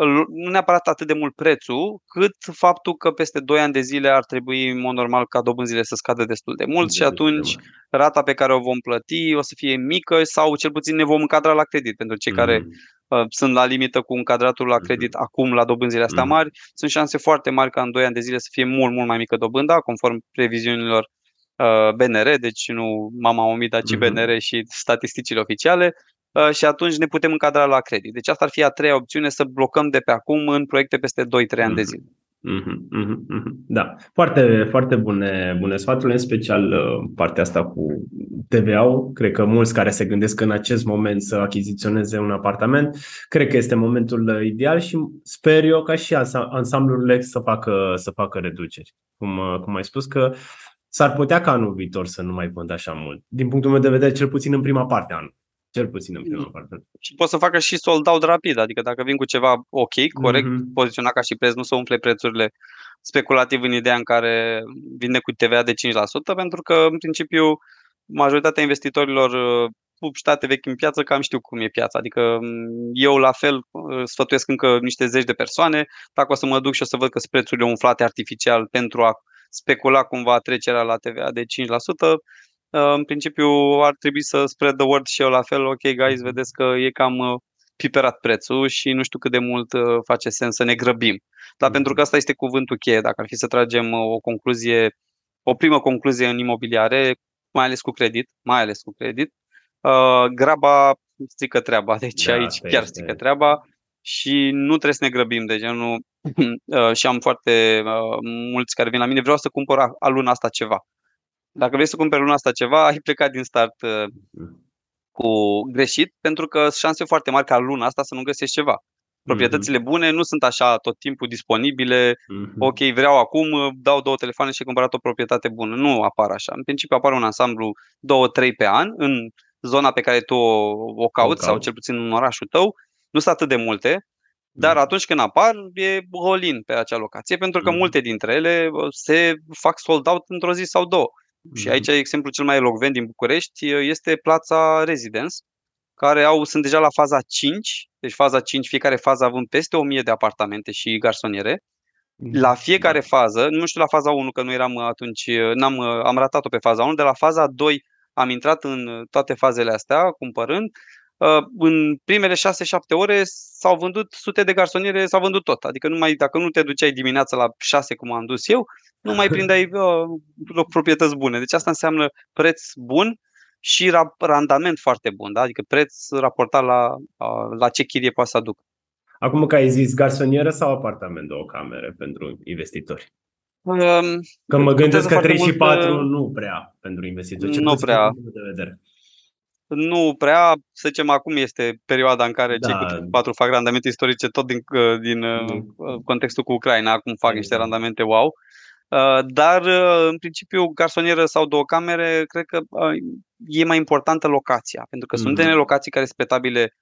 nu neapărat atât de mult prețul, cât faptul că peste 2 ani de zile ar trebui, în mod normal, ca dobânzile să scadă destul de mult de și atunci rata pe care o vom plăti o să fie mică sau cel puțin ne vom încadra la credit pentru cei mm. care uh, sunt la limită cu încadratul la credit mm. acum la dobânzile astea mm. mari. Sunt șanse foarte mari ca în 2 ani de zile să fie mult, mult mai mică dobânda, conform previziunilor uh, BNR, deci nu mama omida, ci mm-hmm. BNR și statisticile oficiale. Uh, și atunci ne putem încadra la credit. Deci asta ar fi a treia opțiune, să blocăm de pe acum în proiecte peste 2-3 ani de mhm. zile. Mm-hmm, mm-hmm, da, foarte, foarte bune, bune sfaturi, în special uh, partea asta cu TVA-ul. Cred că mulți care se gândesc în acest moment să achiziționeze un apartament, cred că este momentul uh, ideal și sper eu ca și ansamblurile să facă, să facă reduceri. Cum, cum ai spus că s-ar putea ca anul viitor să nu mai vând așa mult. Din punctul meu de vedere, cel puțin în prima parte a anului. Cel puțin în prima parte. Și pot să facă și sold out rapid, adică dacă vin cu ceva ok, corect, mm-hmm. poziționat ca și preț, nu să umple prețurile speculativ în ideea în care vinde cu TVA de 5%, pentru că, în principiu, majoritatea investitorilor state vechi în piață, cam știu cum e piața. Adică eu la fel sfătuiesc încă niște zeci de persoane, dacă o să mă duc și o să văd că sunt prețurile umflate artificial pentru a specula cumva trecerea la TVA de 5%, Uh, în principiu ar trebui să spread the word și eu la fel, ok guys, mhm. vedeți că e cam uh, piperat prețul și nu știu cât de mult uh, face sens să ne grăbim. Dar pentru că mhm. asta este cuvântul cheie, dacă ar fi să tragem o concluzie, o primă concluzie în imobiliare, mai ales cu credit, mai ales cu credit, graba strică treaba, (laughs) deci da, aici chiar strică treaba și nu trebuie să ne grăbim de genul (clears throat) și am foarte mulți care vin la mine, vreau să cumpăr a luna asta ceva. Dacă vrei să cumperi luna asta ceva, ai plecat din start uh, cu greșit, pentru că sunt șanse foarte mari ca luna asta să nu găsești ceva. Proprietățile bune nu sunt așa tot timpul disponibile. Mm-hmm. Ok, vreau acum, uh, dau două telefoane și ai cumpărat o proprietate bună. Nu apar așa. În principiu apare un ansamblu două, trei pe an în zona pe care tu o, o cauți sau cel puțin în orașul tău. Nu sunt atât de multe, dar mhm. atunci când apar, e holin pe acea locație, pentru că mm. multe dintre ele uh, se fac sold out într-o zi sau două. Și mhm. aici exemplul cel mai elocvent din București este Plața Residence, care au, sunt deja la faza 5, deci faza 5, fiecare fază având peste 1000 de apartamente și garsoniere. Mhm. La fiecare fază, nu știu la faza 1 că nu eram atunci, n-am, am ratat-o pe faza 1, de la faza 2 am intrat în toate fazele astea cumpărând Uh, în primele 6-7 ore s-au vândut sute de garsoniere, s-au vândut tot. Adică numai dacă nu te duceai dimineața la 6 cum am dus eu, nu mai prindeai (laughs) uh, proprietăți bune. Deci asta înseamnă preț bun și randament foarte bun, da? adică preț raportat la, uh, la ce chirie poate să aducă. Acum că ai zis garsonieră sau apartament două camere pentru investitori? Um, că mă gândesc că 3 și 4 mult, nu prea pentru investitori. nu prea. De vedere nu prea, să zicem, acum este perioada în care da. cei cu patru fac randamente istorice tot din, uh, din mm. contextul cu Ucraina, acum fac exact. niște randamente wow. Dar, în principiu, garsonieră sau două camere, cred că e mai importantă locația, pentru că mm. sunt unele locații care sunt petabile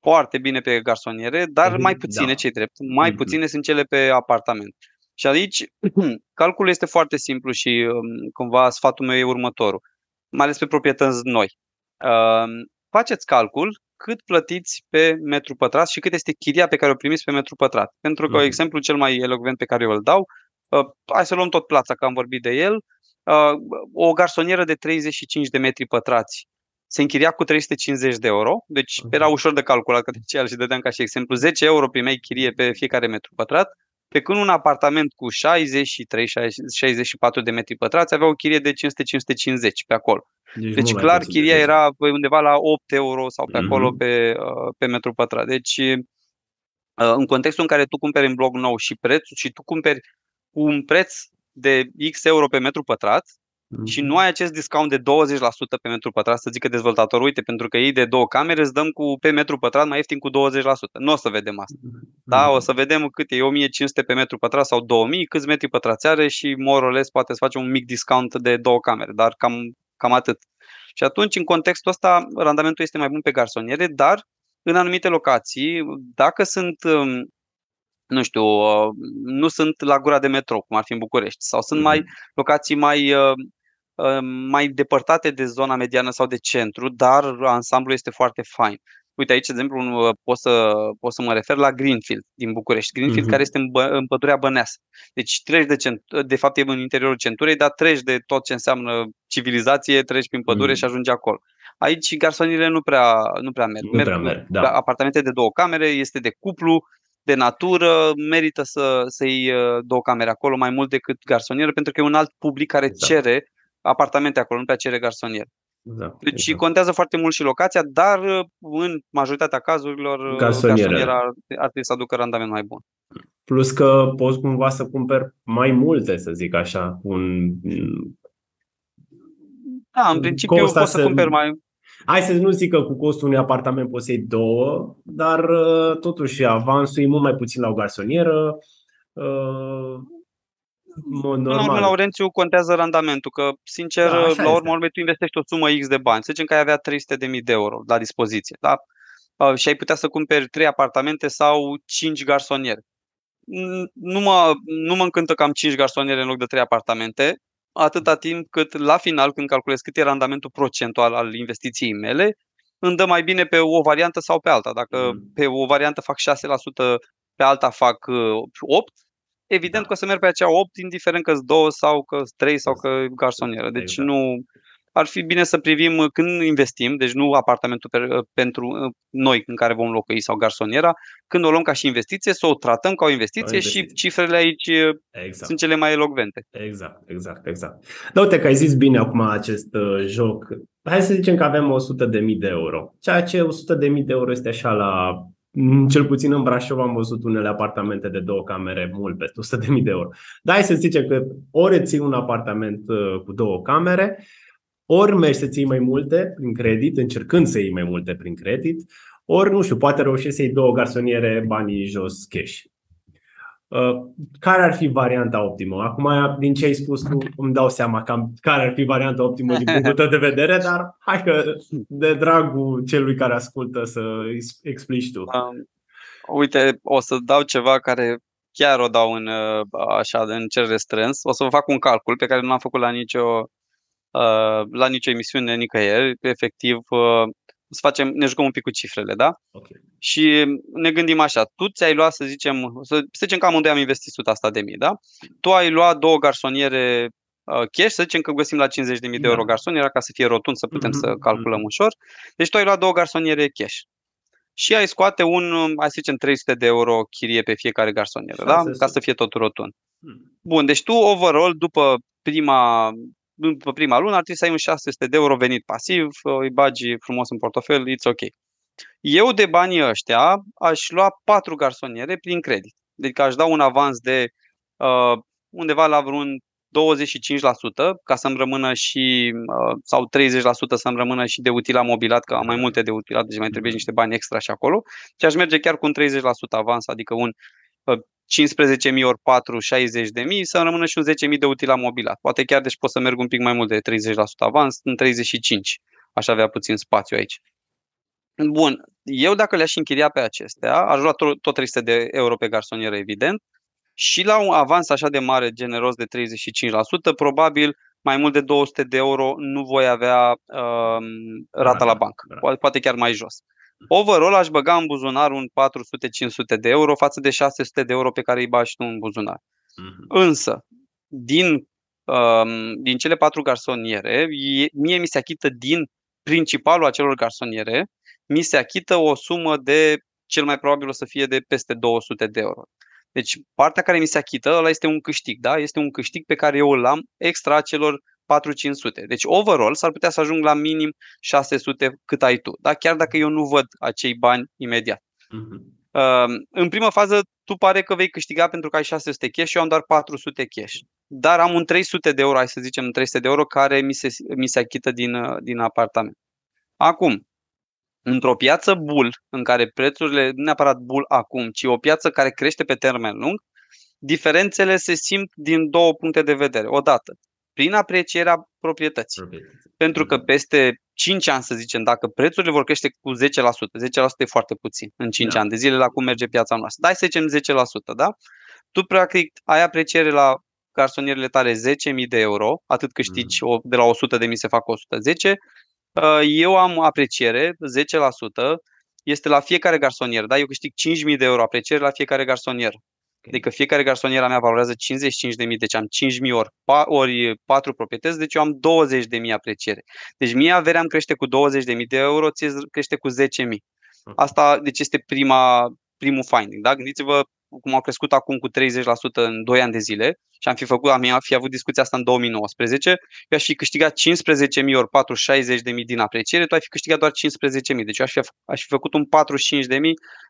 foarte bine pe garsoniere, dar mai puține, da. ce drept, mai mm-hmm. puține sunt cele pe apartament. Și aici (clears throat) calculul este foarte simplu și um, cumva sfatul meu e următorul, mai ales pe proprietăți noi faceți calcul cât plătiți pe metru pătrat și cât este chiria pe care o primiți pe metru pătrat. Pentru că mm. exemplu cel mai elocvent pe care eu îl dau, uh, hai să luăm tot plața, că am vorbit de el, uh, o garsonieră de 35 de metri pătrați se închiria cu 350 de euro, deci uh-huh. era ușor de calculat că de și dădeam ca și exemplu, 10 euro primeai chirie pe fiecare metru pătrat, pe când un apartament cu 63-64 de metri pătrați avea o chirie de 500-550 pe acolo. Deci, deci clar, chiria de era undeva la 8 euro sau pe acolo uh-huh. pe, uh, pe metru pătrat. Deci, uh, în contextul în care tu cumperi în blog nou și prețul și tu cumperi cu un preț de X euro pe metru pătrat, Mm-hmm. Și nu ai acest discount de 20% pe metru pătrat să zică dezvoltatorul, uite, pentru că ei de două camere îți dăm cu, pe metru pătrat mai ieftin cu 20%. Nu o să vedem asta. Mm-hmm. Da, o să vedem cât e 1500 pe metru pătrat sau 2000, câți metri pătrați are și more or less poate să face un mic discount de două camere, dar cam, cam atât. Și atunci, în contextul ăsta, randamentul este mai bun pe garsoniere, dar în anumite locații, dacă sunt um, nu știu, uh, nu sunt la gura de metro, cum ar fi în București, sau sunt mai mm-hmm. locații mai uh, Ă, mai depărtate de zona mediană sau de centru, dar ansamblul este foarte fain. Uite aici, de exemplu, ă, pot să, pot să mă refer la Greenfield din București. Greenfield uh-huh. care este în, bă, în pădurea Băneasă. Deci treci de, cent, de fapt e în interiorul centurei, dar treci de tot ce înseamnă civilizație, treci prin pădure uh-huh. și ajungi acolo. Aici garsonile nu prea, nu prea merg. Nu merg, prea merg da. Apartamente de două camere, este de cuplu, de natură, merită să, să iei ă, două camere acolo mai mult decât garsonieră, pentru că e un alt public care exact. cere apartamente acolo, nu pe cere garsonier. Da, deci exact. contează foarte mult și locația, dar în majoritatea cazurilor garsoniera ar, ar trebui să aducă randament mai bun. Plus că poți cumva să cumperi mai multe, să zic așa, un Da, în principiu poți să, să cumperi mai Hai să nu zic că cu costul unui apartament poți să iei două, dar totuși avansul e mult mai puțin la o garsonieră mod normal. În Laurențiu, contează randamentul, că, sincer, da, la urmă urmei, tu investești o sumă X de bani. Să zicem că ai avea 300.000 de euro la dispoziție, da? Și ai putea să cumperi 3 apartamente sau 5 garsoniere. Nu mă, nu mă încântă că am 5 garsoniere în loc de 3 apartamente, atâta timp cât la final, când calculez cât e randamentul procentual al investiției mele, îmi dă mai bine pe o variantă sau pe alta. Dacă mm. pe o variantă fac 6%, pe alta fac 8%, evident da. că o să merg pe acea 8, indiferent că 2 sau că 3 sau că garsonieră. Deci exact. nu ar fi bine să privim uh, când investim, deci nu apartamentul pe, uh, pentru uh, noi în care vom locui sau garsoniera, când o luăm ca și investiție, să o tratăm ca o investiție, o investiție. și cifrele aici exact. sunt cele mai elocvente. Exact, exact, exact. Dar uite că ai zis bine acum acest uh, joc. Hai să zicem că avem 100.000 de euro. Ceea ce 100.000 de euro este așa la Mm, cel puțin în Brașov am văzut unele apartamente de două camere mult peste 100.000 de euro. Dar hai să zicem că ori ții un apartament uh, cu două camere, ori mergi să ții mai multe prin credit, încercând să iei mai multe prin credit, ori, nu știu, poate reușești să iei două garsoniere banii jos cash. Uh, care ar fi varianta optimă? Acum, din ce ai spus tu, îmi dau seama cam care ar fi varianta optimă din punctul tău de vedere, (laughs) dar hai că de dragul celui care ascultă să explici tu. Um, uite, o să dau ceva care chiar o dau în, uh, așa, în cer restrâns. O să vă fac un calcul pe care nu l-am făcut la nicio, uh, la nicio emisiune nicăieri. Efectiv, să facem, ne jucăm un pic cu cifrele, da? Okay. Și ne gândim așa, tu ți-ai luat, să zicem, să zicem că amândoi am investit 100 asta de mii, da? Tu ai luat două garsoniere uh, cash, să zicem că găsim la 50.000 de da. euro garsoniera ca să fie rotund, să putem mm-hmm. să mhm, calculăm mhm. ușor. Deci tu ai luat două garsoniere cash. Și ai scoate un, hai să zicem, 300 de euro chirie pe fiecare garsonieră, da? Ca să fie tot rotund. Mm. Bun, deci tu overall, după prima după prima lună ar trebui să ai un 600 de euro venit pasiv, îi bagi frumos în portofel, it's ok. Eu de banii ăștia aș lua patru garsoniere prin credit. Deci aș da un avans de uh, undeva la vreun 25% ca să-mi rămână și, uh, sau 30% să-mi rămână și de utilat mobilat, că am mai multe de utilat, deci mai trebuie niște bani extra și acolo. Și aș merge chiar cu un 30% avans, adică un 15.000 ori 4, 60.000, să rămână și un 10.000 de utilat mobilat. Poate chiar deci pot să merg un pic mai mult de 30% avans, în 35. Aș avea puțin spațiu aici. Bun, eu dacă le-aș închiria pe acestea, aș lua tot, tot 300 de euro pe garsonieră, evident, și la un avans așa de mare, generos de 35%, probabil mai mult de 200 de euro nu voi avea uh, rata la bancă, poate, poate chiar mai jos. Overall aș băga în buzunar un 400-500 de euro față de 600 de euro pe care îi bagi tu în buzunar. Mm-hmm. Însă, din um, din cele patru garsoniere, mie mi se achită din principalul acelor garsoniere, mi se achită o sumă de, cel mai probabil o să fie de peste 200 de euro. Deci partea care mi se achită, ăla este un câștig, da? Este un câștig pe care eu îl am extra celor 4-500. Deci overall s-ar putea să ajung la minim 600 cât ai tu, da? Chiar dacă eu nu văd acei bani imediat. Uh-huh. Uh, în primă fază, tu pare că vei câștiga pentru că ai 600 cash și eu am doar 400 cash. Dar am un 300 de euro, hai să zicem 300 de euro, care mi se, mi se achită din, uh, din apartament. Acum, într-o piață bull, în care prețurile, nu neapărat bull acum, ci o piață care crește pe termen lung, diferențele se simt din două puncte de vedere. Odată, prin aprecierea proprietății. Proprietăți. Pentru că mhm. peste 5 ani, să zicem, dacă prețurile vor crește cu 10%, 10% e foarte puțin în 5 da. ani de zile la cum merge piața noastră. Dai să zicem 10%, da? Tu practic ai apreciere la garsonierele tale 10.000 de euro, atât câștigi mm. de la 100.000 se fac 110. Uh, eu am apreciere, 10%, este la fiecare garsonier, da? Eu câștig 5.000 de euro apreciere la fiecare garsonier. Adică fiecare garsoniera mea valorează 55.000, deci am 5.000 ori, ori 4 proprietăți, deci eu am 20.000 apreciere. Deci mie averea îmi crește cu 20.000 de euro, ți crește cu 10.000. Asta deci este prima, primul finding. Da? Gândiți-vă cum au crescut acum cu 30% în 2 ani de zile și am fi făcut, am fi avut discuția asta în 2019, eu aș fi câștigat 15.000 ori 4, 60.000 din apreciere, tu ai fi câștigat doar 15.000. Deci eu aș fi, aș fi făcut un 45.000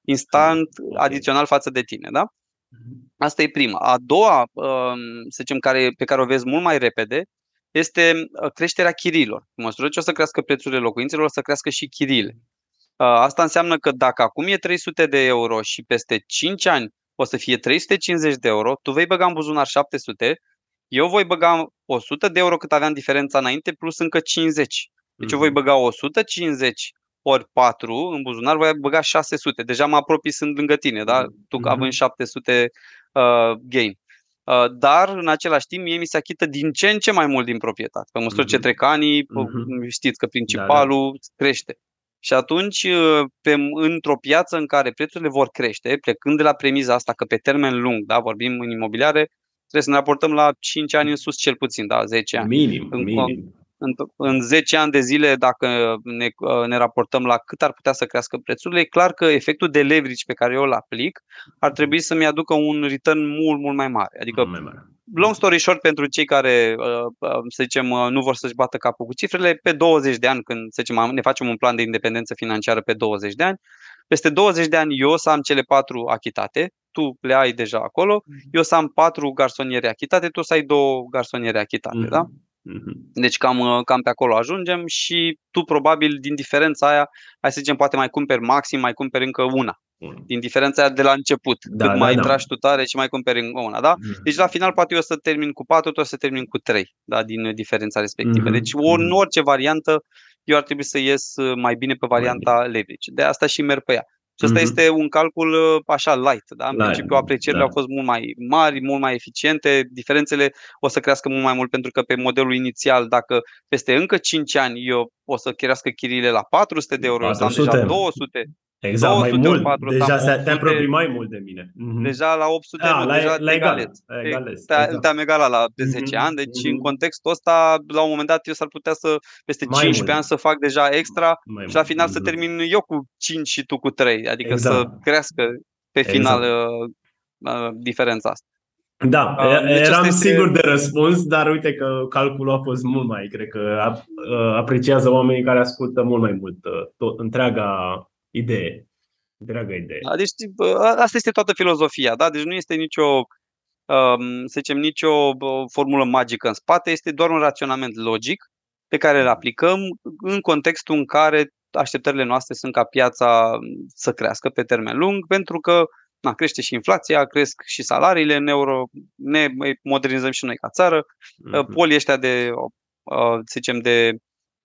instant adițional față de tine. Da? Mhm. Asta e prima. A doua, um, să zicem, care, pe care o vezi mult mai repede, este uh, creșterea chirilor. În măsură ce o să crească prețurile locuințelor, o să crească și chirile. Uh, asta înseamnă că dacă acum e 300 de euro și peste 5 ani o să fie 350 de euro, tu vei băga în buzunar 700, eu voi băga 100 de euro cât aveam diferența înainte, plus încă 50. Deci eu voi mhm. băga 150 ori 4 în buzunar, voi băga 600. Deja mă apropii, sunt lângă tine, da? Tu mm-hmm. având 700 uh, gain. Uh, dar, în același timp, mie mi se achită din ce în ce mai mult din proprietate. Pe măsură mm-hmm. ce trec anii, mm-hmm. știți că principalul da, da. crește. Și atunci, uh, pe, într-o piață în care prețurile vor crește, plecând de la premiza asta că pe termen lung, da, vorbim în imobiliare, trebuie să ne raportăm la 5 ani în sus cel puțin, da, 10 ani. Minim, în, minim în, în 10 ani de zile, dacă ne, ne raportăm la cât ar putea să crească prețurile, e clar că efectul de leverage pe care eu îl aplic ar trebui să-mi aducă un return mult, mult mai mare. Adică, mai mare. long story short, pentru cei care, uh, uh, să zicem, uh, nu vor să-și bată capul cu cifrele, pe 20 de ani, când să zicem, ne facem un plan de independență financiară pe 20 de ani, peste 20 de ani eu să am cele patru achitate, tu le ai deja acolo, mhm. eu să am patru garsoniere achitate, tu să ai două garsoniere achitate, mm-hmm. da? Mhm. Deci cam, uh, cam pe acolo ajungem și tu probabil din diferența aia, hai să zicem, poate mai cumperi maxim, mai cumperi încă una. Din diferența aia de la început. Da, Cât da, mai da. tragi tu tare și mai cumperi încă una. Da? Mm. Deci la final poate eu să termin cu 4, tu o să termin cu 3 da? din diferența respectivă. Mm-hmm. Deci or, în mhm. orice variantă eu ar trebui să ies uh, mai bine pe varianta leverage. De asta și merg pe ea. Și asta mm-hmm. este un calcul uh, așa light, da? În light, principiu aprecierile da. au fost mult mai mari, mult mai eficiente, diferențele o să crească mult mai mult pentru că pe modelul inițial, dacă peste încă 5 ani eu o să crească chiriile la 400 de euro, 400. am deja 200, Exact, mai mult. 4, deja se, te apropii mai mult de mine. Mm-hmm. Deja la 800 da, nu, la, deja la egal, egales. Te, exact. Te-am egalat la de 10 mm-hmm. ani, deci mm-hmm. în contextul ăsta, la un moment dat, eu s-ar putea să, peste mai 15 mult. ani, să fac deja extra mai și la final mm-hmm. să termin eu cu 5 și tu cu 3. Adică exact. să crească pe final exact. uh, uh, diferența asta. Da, uh, deci eram este... sigur de răspuns, dar uite că calculul a fost mult mai, cred că uh, apreciază oamenii care ascultă mult mai mult uh, tot, întreaga idee. Dragă idee. Da, deci asta este toată filozofia, da? Deci nu este nicio, um, să zicem, nicio formulă magică în spate, este doar un raționament logic pe care îl aplicăm în contextul în care așteptările noastre sunt ca piața să crească pe termen lung, pentru că na, crește și inflația, cresc și salariile în euro, ne modernizăm și noi ca țară. Mm-hmm. Polii ăștia de, să zicem, de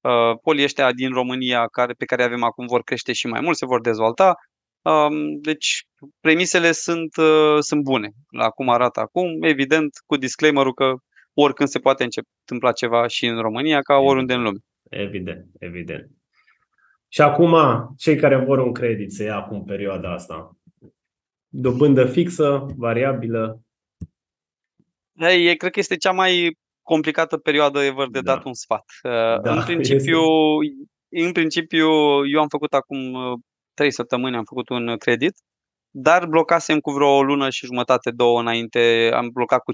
Uh, polii ăștia din România care, pe care avem acum vor crește și mai mult, se vor dezvolta. Um, deci premisele sunt, uh, sunt bune la cum arată acum, evident cu disclaimerul că oricând se poate întâmpla ceva și în România ca oriunde în lume. Evident, evident. Și acum, cei care vor un credit să ia acum perioada asta, dobândă fixă, variabilă? Hey, cred că este cea mai complicată perioadă ever de Da. dat un sfat. Uh, Da, În (laughs) principiu, în principiu, eu am făcut acum uh, trei săptămâni, am făcut un credit, dar blocasem cu vreo o lună și jumătate, două înainte, am blocat cu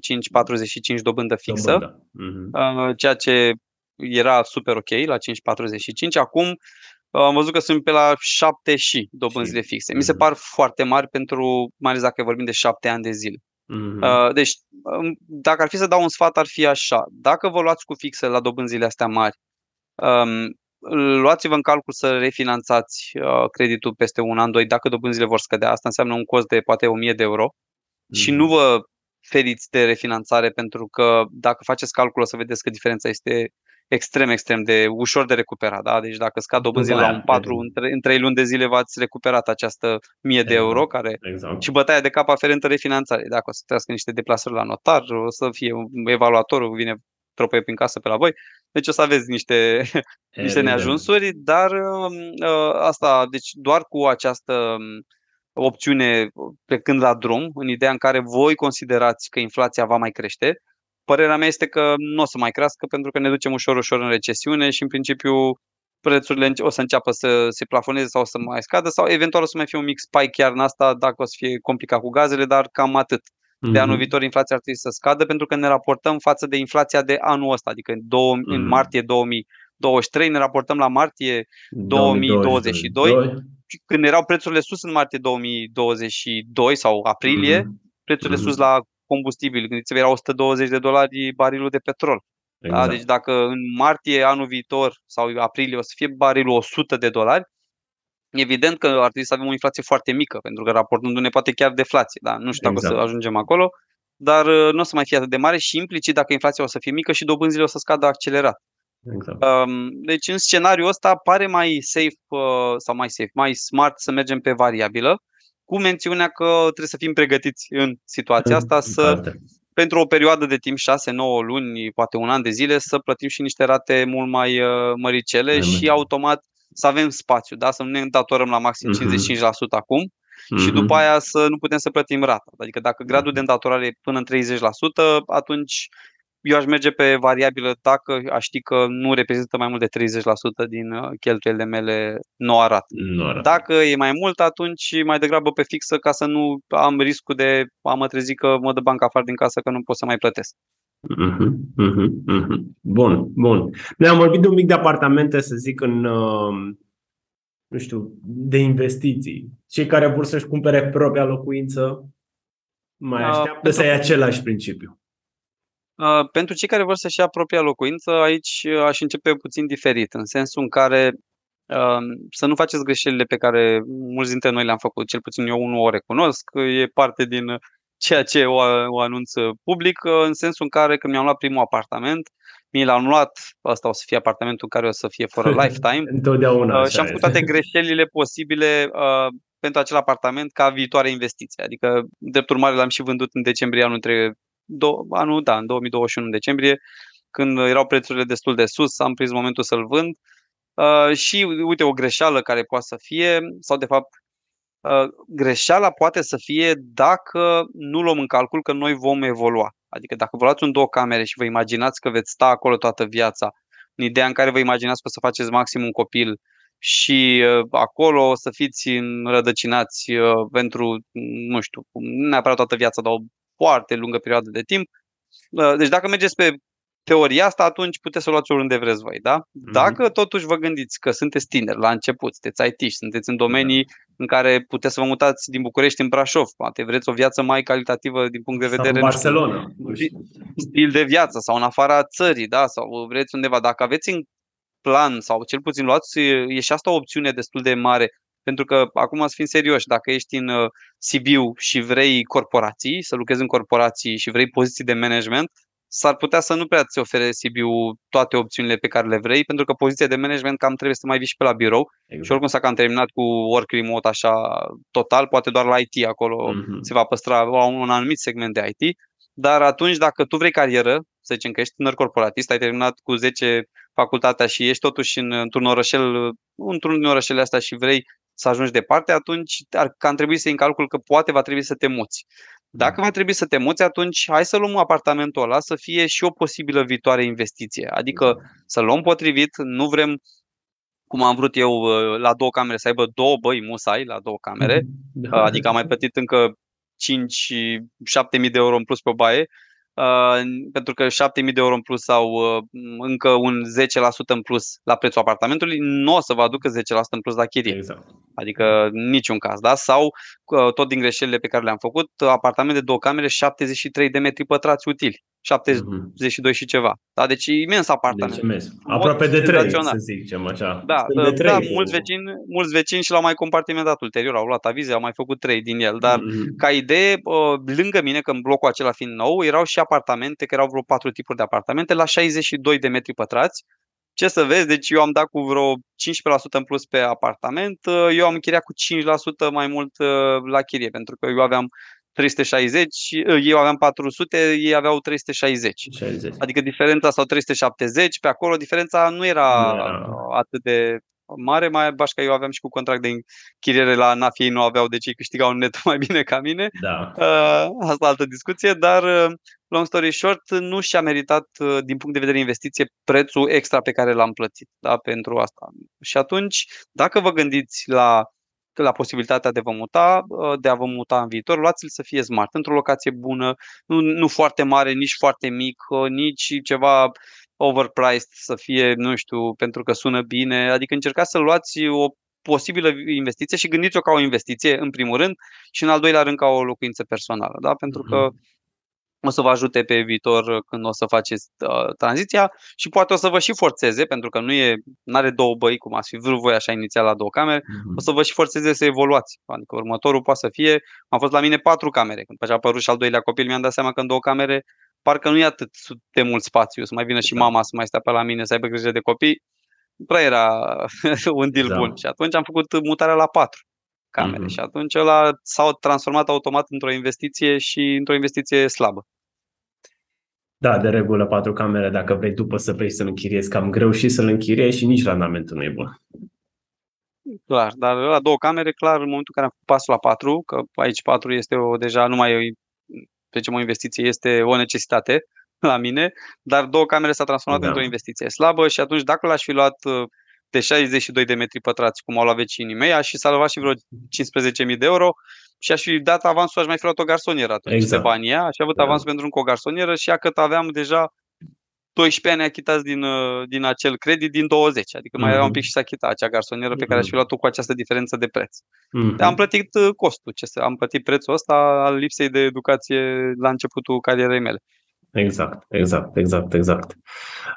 5,45 dobândă fixă. Dobândă. Mhm. Uh, ceea ce era super ok la 5,45. Acum uh, am văzut că sunt pe la 7 și dobânzile Și- fixe. Mi se mhm. par foarte mari pentru, mai ales dacă vorbim de 7 ani de zile. Mhm. Uh, Deci, um, dacă ar fi să dau un sfat, ar fi așa. Dacă vă luați cu fixe la dobânzile astea mari, um, luați-vă în calcul să refinanțați uh, creditul peste un an, doi, dacă dobânzile vor scădea. Asta înseamnă un cost de poate 1000 de euro și Mhm. nu vă feriți de refinanțare pentru că dacă faceți calculul o să vedeți că diferența este extrem, extrem de ușor de recuperat. Da? Deci dacă scad dobânzile După la aia, un 4, evident. în 3, în 3 luni de zile v-ați recuperat această 1000 de Exact. euro care Exact. și bătaia de cap aferentă refinanțare. Dacă o să trească niște deplasări la notar, o să fie un- evaluatorul, vine tropăie prin casă pe la voi. Deci o să aveți niște, (laughs) niște Evident. neajunsuri, dar um, uh, asta, deci doar cu această um, opțiune plecând la drum, în ideea în care voi considerați că inflația va mai crește, părerea mea este că nu o să mai crească pentru că ne ducem ușor, ușor în recesiune și în principiu prețurile înce- o să înceapă să se plafoneze sau să mai scadă sau eventual o să mai fie un mic spike chiar în asta dacă o să fie complicat cu gazele, dar cam atât. De anul Mhm. viitor inflația ar trebui să scadă pentru că ne raportăm față de inflația de anul ăsta, adică în, două, în Mhm. martie 2023 ne raportăm la martie 2022. când erau prețurile sus în martie 2022 sau aprilie, Mhm. prețurile Mhm. sus la combustibil, gândiți-vă, era 120 de dolari barilul de petrol. Da? Exact. Deci dacă în martie anul viitor sau aprilie o să fie barilul 100 de dolari, evident că ar trebui să avem o inflație foarte mică, pentru că raportându-ne poate chiar deflație. Da? Nu știu dacă o Exact. să ajungem acolo, dar uh, nu o să mai fie atât de mare și implicit dacă inflația o să fie mică și dobânzile o să scadă accelerat. exact. Um, Deci în scenariul ăsta pare mai safe uh, sau mai safe, mai smart să mergem pe variabilă, cu mențiunea că trebuie să fim pregătiți în situația asta să Parte. pentru o perioadă de timp 6-9 luni, poate un an de zile, să plătim și niște rate mult mai uh, măricele Mai și măricele. automat să avem spațiu, da? să nu ne îndatorăm la maxim Mhm. 55% acum și Mhm. după aia să nu putem să plătim rata. Adică dacă gradul de îndatorare e până în 30%, atunci eu aș merge pe variabilă dacă aș ști că nu reprezintă mai mult de 30% din uh, cheltuielile mele noua rată. Nu arată. Dacă e mai mult, atunci mai degrabă pe fixă ca să nu am riscul de a mă trezi că mă dă banca afară din casă că nu pot să mai plătesc. Mhm, mhm, mhm. Bun, bun. Noi am vorbit un pic de apartamente, să zic, în, uh, nu știu, de investiții. Cei care vor să-și cumpere propria locuință mai Uh, așteaptă pentru- să ia același principiu. Uh, Pentru cei care vor să-și ia propria locuință, aici uh, aș începe puțin diferit, în sensul în care uh, să nu faceți greșelile pe care mulți dintre noi le-am făcut, cel puțin eu unul o recunosc, e parte din uh, ceea ce o, o anunț public, uh, în sensul în care când mi-am luat primul apartament, mi l-am luat, ăsta o să fie apartamentul care o să fie for a (laughs) lifetime, Întotdeauna Uh, așa și am e. făcut toate greșelile posibile uh, pentru acel apartament ca viitoare investiție. Adică, drept urmare, l-am și vândut în decembrie anul, tre- do- anul da, în 2021 în decembrie, când erau prețurile destul de sus, am prins momentul să-l vând. Uh, și uite, o greșeală care poate să fie, sau de fapt, uh, greșeala poate să fie dacă nu luăm în calcul că noi vom evolua. Adică dacă vă luați un două camere și vă imaginați că veți sta acolo toată viața, în ideea în care vă imaginați că o să faceți maxim un copil și uh, acolo o să fiți înrădăcinați uh, pentru, nu știu, nu neapărat toată viața, dar o foarte lungă perioadă de timp. Uh, deci dacă mergeți pe teoria asta, atunci puteți să o luați oriunde vreți voi, da? Dacă totuși vă gândiți că sunteți tineri la început, sunteți IT, sunteți în domenii în care puteți să vă mutați din București în Brașov, poate vreți o viață mai calitativă din punct de Sau vedere în nu știu, Barcelona. Nu știu. stil de viață sau în afara țării, da, sau vreți undeva. Dacă aveți în plan sau cel puțin luați, e și asta o opțiune destul de mare, pentru că acum să fim serioși, dacă ești în uh, Sibiu și vrei corporații, să lucrezi în corporații și vrei poziții de management, s-ar putea să nu prea ți ofere Sibiu toate opțiunile pe care le vrei, pentru că poziția de management cam trebuie să mai vii și pe la birou și Exact. oricum s-a cam terminat cu work remote așa total, poate doar la IT acolo Mhm. se va păstra la un anumit segment de IT, dar atunci dacă tu vrei carieră, să zicem că ești tânăr corporatist, ai terminat cu 10 facultatea și ești totuși în, într-un orășel, într-un din orășele astea și vrei să ajungi departe, atunci ar cam trebui să iei în calcul că poate va trebui să te muți. Dacă va trebui să te muți, atunci hai să luăm apartamentul ăla să fie și o posibilă viitoare investiție. Adică Exact. să luăm potrivit, nu vrem cum am vrut eu uh, la două camere, să aibă două băi musai la două camere, Da. adică am mai plătit încă 5-7.000 de euro în plus pe o baie, uh, pentru că 7.000 de euro în plus sau uh, încă un 10% în plus la prețul apartamentului, nu o să vă aducă 10% în plus la chirie. Exact. Adică în niciun caz, da? Sau uh, tot din greșelile pe care le-am făcut, apartament de două camere, 73 de metri pătrați utili, 72 Mhm. și ceva. Da? Deci imens apartament. Deci imens. În mod Aproape de trei, senzațional. să zicem așa. Da, Sunt de da, trei. mulți vecini, mulți vecini și l-au mai compartimentat ulterior, au luat avize, au mai făcut trei din el, dar Mhm. ca idee, uh, lângă mine, că în blocul acela fiind nou, erau și apartamente, că erau vreo patru tipuri de apartamente, la 62 de metri pătrați. Ce să vezi, deci eu am dat cu vreo 15% în plus pe apartament, uh, eu am închiriat cu 5% mai mult uh, la chirie, pentru că eu aveam 360, uh, eu aveam 400, ei aveau 360. 60. Adică diferența sau 370 pe acolo, diferența nu era, Nu era. uh, atât de mare, mai bași că eu aveam și cu contract de închiriere la NAF, ei nu aveau, deci ei câștigau net (laughs) mai bine ca mine. Da. Uh, asta altă discuție, dar uh, long story short, nu și-a meritat uh, din punct de vedere investiție prețul extra pe care l-am plătit da, pentru asta. Și atunci, dacă vă gândiți la la posibilitatea de vă muta, uh, de a vă muta în viitor, luați-l să fie smart, într-o locație bună, nu, nu foarte mare, nici foarte mic, uh, nici ceva overpriced să fie, nu știu, pentru că sună bine, adică încercați să luați o posibilă investiție și gândiți-o ca o investiție în primul rând și în al doilea rând ca o locuință personală, da? pentru că Mhm. O să vă ajute pe viitor uh, când o să faceți uh, tranziția și poate o să vă și forțeze, pentru că nu e, are două băi, cum ați fi vrut voi așa inițial la două camere, Mhm. o să vă și forțeze să evoluați. Adică următorul poate să fie, am fost la mine patru camere, când a apărut și al doilea copil, mi-am dat seama că în două camere parcă nu e atât de mult spațiu, să mai vină și Exact. mama să mai stea pe la mine, să aibă grijă de copii. Nu prea era (laughs) un deal Exact. bun. Și atunci am făcut mutarea la patru camere Mhm. și atunci ăla s-au transformat automat într-o investiție și într-o investiție slabă. Da, de regulă patru camere, dacă vrei după să vrei să-l închiriezi, cam greu și să-l închiriezi și nici randamentul nu e bun. Clar, dar la două camere, clar, în momentul în care am făcut pasul la patru, că aici patru este o, deja nu mai e, să zicem, o investiție, este o necesitate la mine, dar două camere s-a transformat Da. într-o investiție slabă și atunci dacă l-aș fi luat uh, de 62 de metri pătrați, cum au luat vecinii mei, aș fi salvat și vreo 15.000 de euro și aș fi dat avansul, aș mai fi luat o garsonieră atunci Exact. de banii aia, aș fi avut Da. avansul pentru încă o garsonieră și ia cât aveam deja 12 ani achitați din, uh, din acel credit din 20, adică mai era un Mhm. pic și să achita acea garsonieră pe care aș fi Mhm. luat-o cu această diferență de preț. Mhm. Am plătit uh, costul, ce să, am plătit prețul ăsta al lipsei de educație la începutul carierei mele. Exact, exact, exact, exact.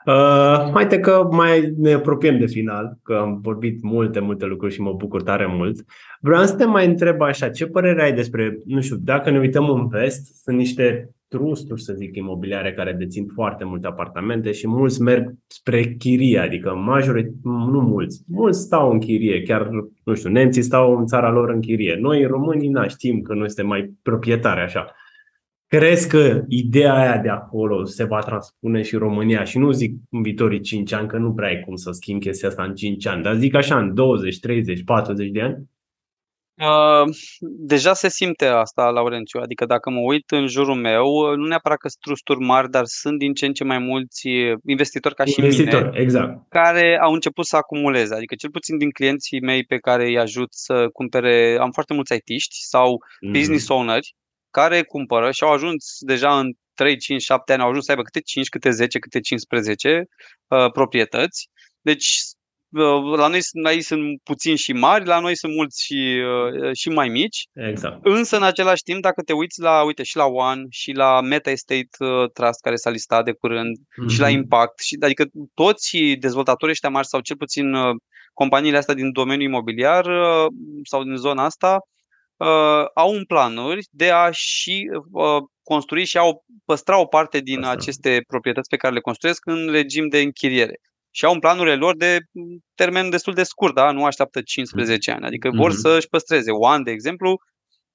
Uh, haide că mai ne apropiem de final, că am vorbit multe, multe lucruri și mă bucur tare mult. Vreau să te mai întreb așa, ce părere ai despre, nu știu, dacă ne uităm în vest, sunt niște trusturi, să zic, imobiliare care dețin foarte multe apartamente și mulți merg spre chirie, adică majorit, nu mulți, mulți stau în chirie, chiar, nu știu, nemții stau în țara lor în chirie. Noi, românii, na, știm că noi suntem mai proprietari așa. Crezi că ideea aia de acolo se va transpune și în România? Și nu zic în viitorii 5 ani, că nu prea ai cum să schimbi chestia asta în 5 ani, dar zic așa în 20, 30, 40 de ani? Uh, deja se simte asta, Laurențiu, adică dacă mă uit în jurul meu, uh, nu neapărat că sunt trusturi mari, dar sunt din ce în ce mai mulți uh, investitori ca și mine, Investitor, exact. care au început să acumuleze, adică cel puțin din clienții mei pe care îi ajut să cumpere, am foarte mulți IT-ști sau business Mhm. owneri care cumpără și au ajuns deja în 3, 5, 7 ani, au ajuns să aibă câte 5, câte 10, câte 15 uh, proprietăți. Deci uh, la noi sunt- aici sunt puțini și mari, la noi sunt mulți și, uh, și mai mici. Exact. Însă, în același timp, dacă te uiți la, uite, și la One și la Meta Estate uh, Trust, care s-a listat de curând, și la Mhm. Impact, și, adică toți dezvoltatorii ăștia mari sau cel puțin uh, companiile astea din domeniul imobiliar uh, sau din zona asta uh, au un planuri de a și uh, construi și au păstra o parte din Asta. aceste proprietăți pe care le construiesc în regim de închiriere. Și au în planurile lor de mm, termen destul de scurt, da? nu așteaptă 15 ani. Adică vor Mhm. să-și păstreze. One, de exemplu,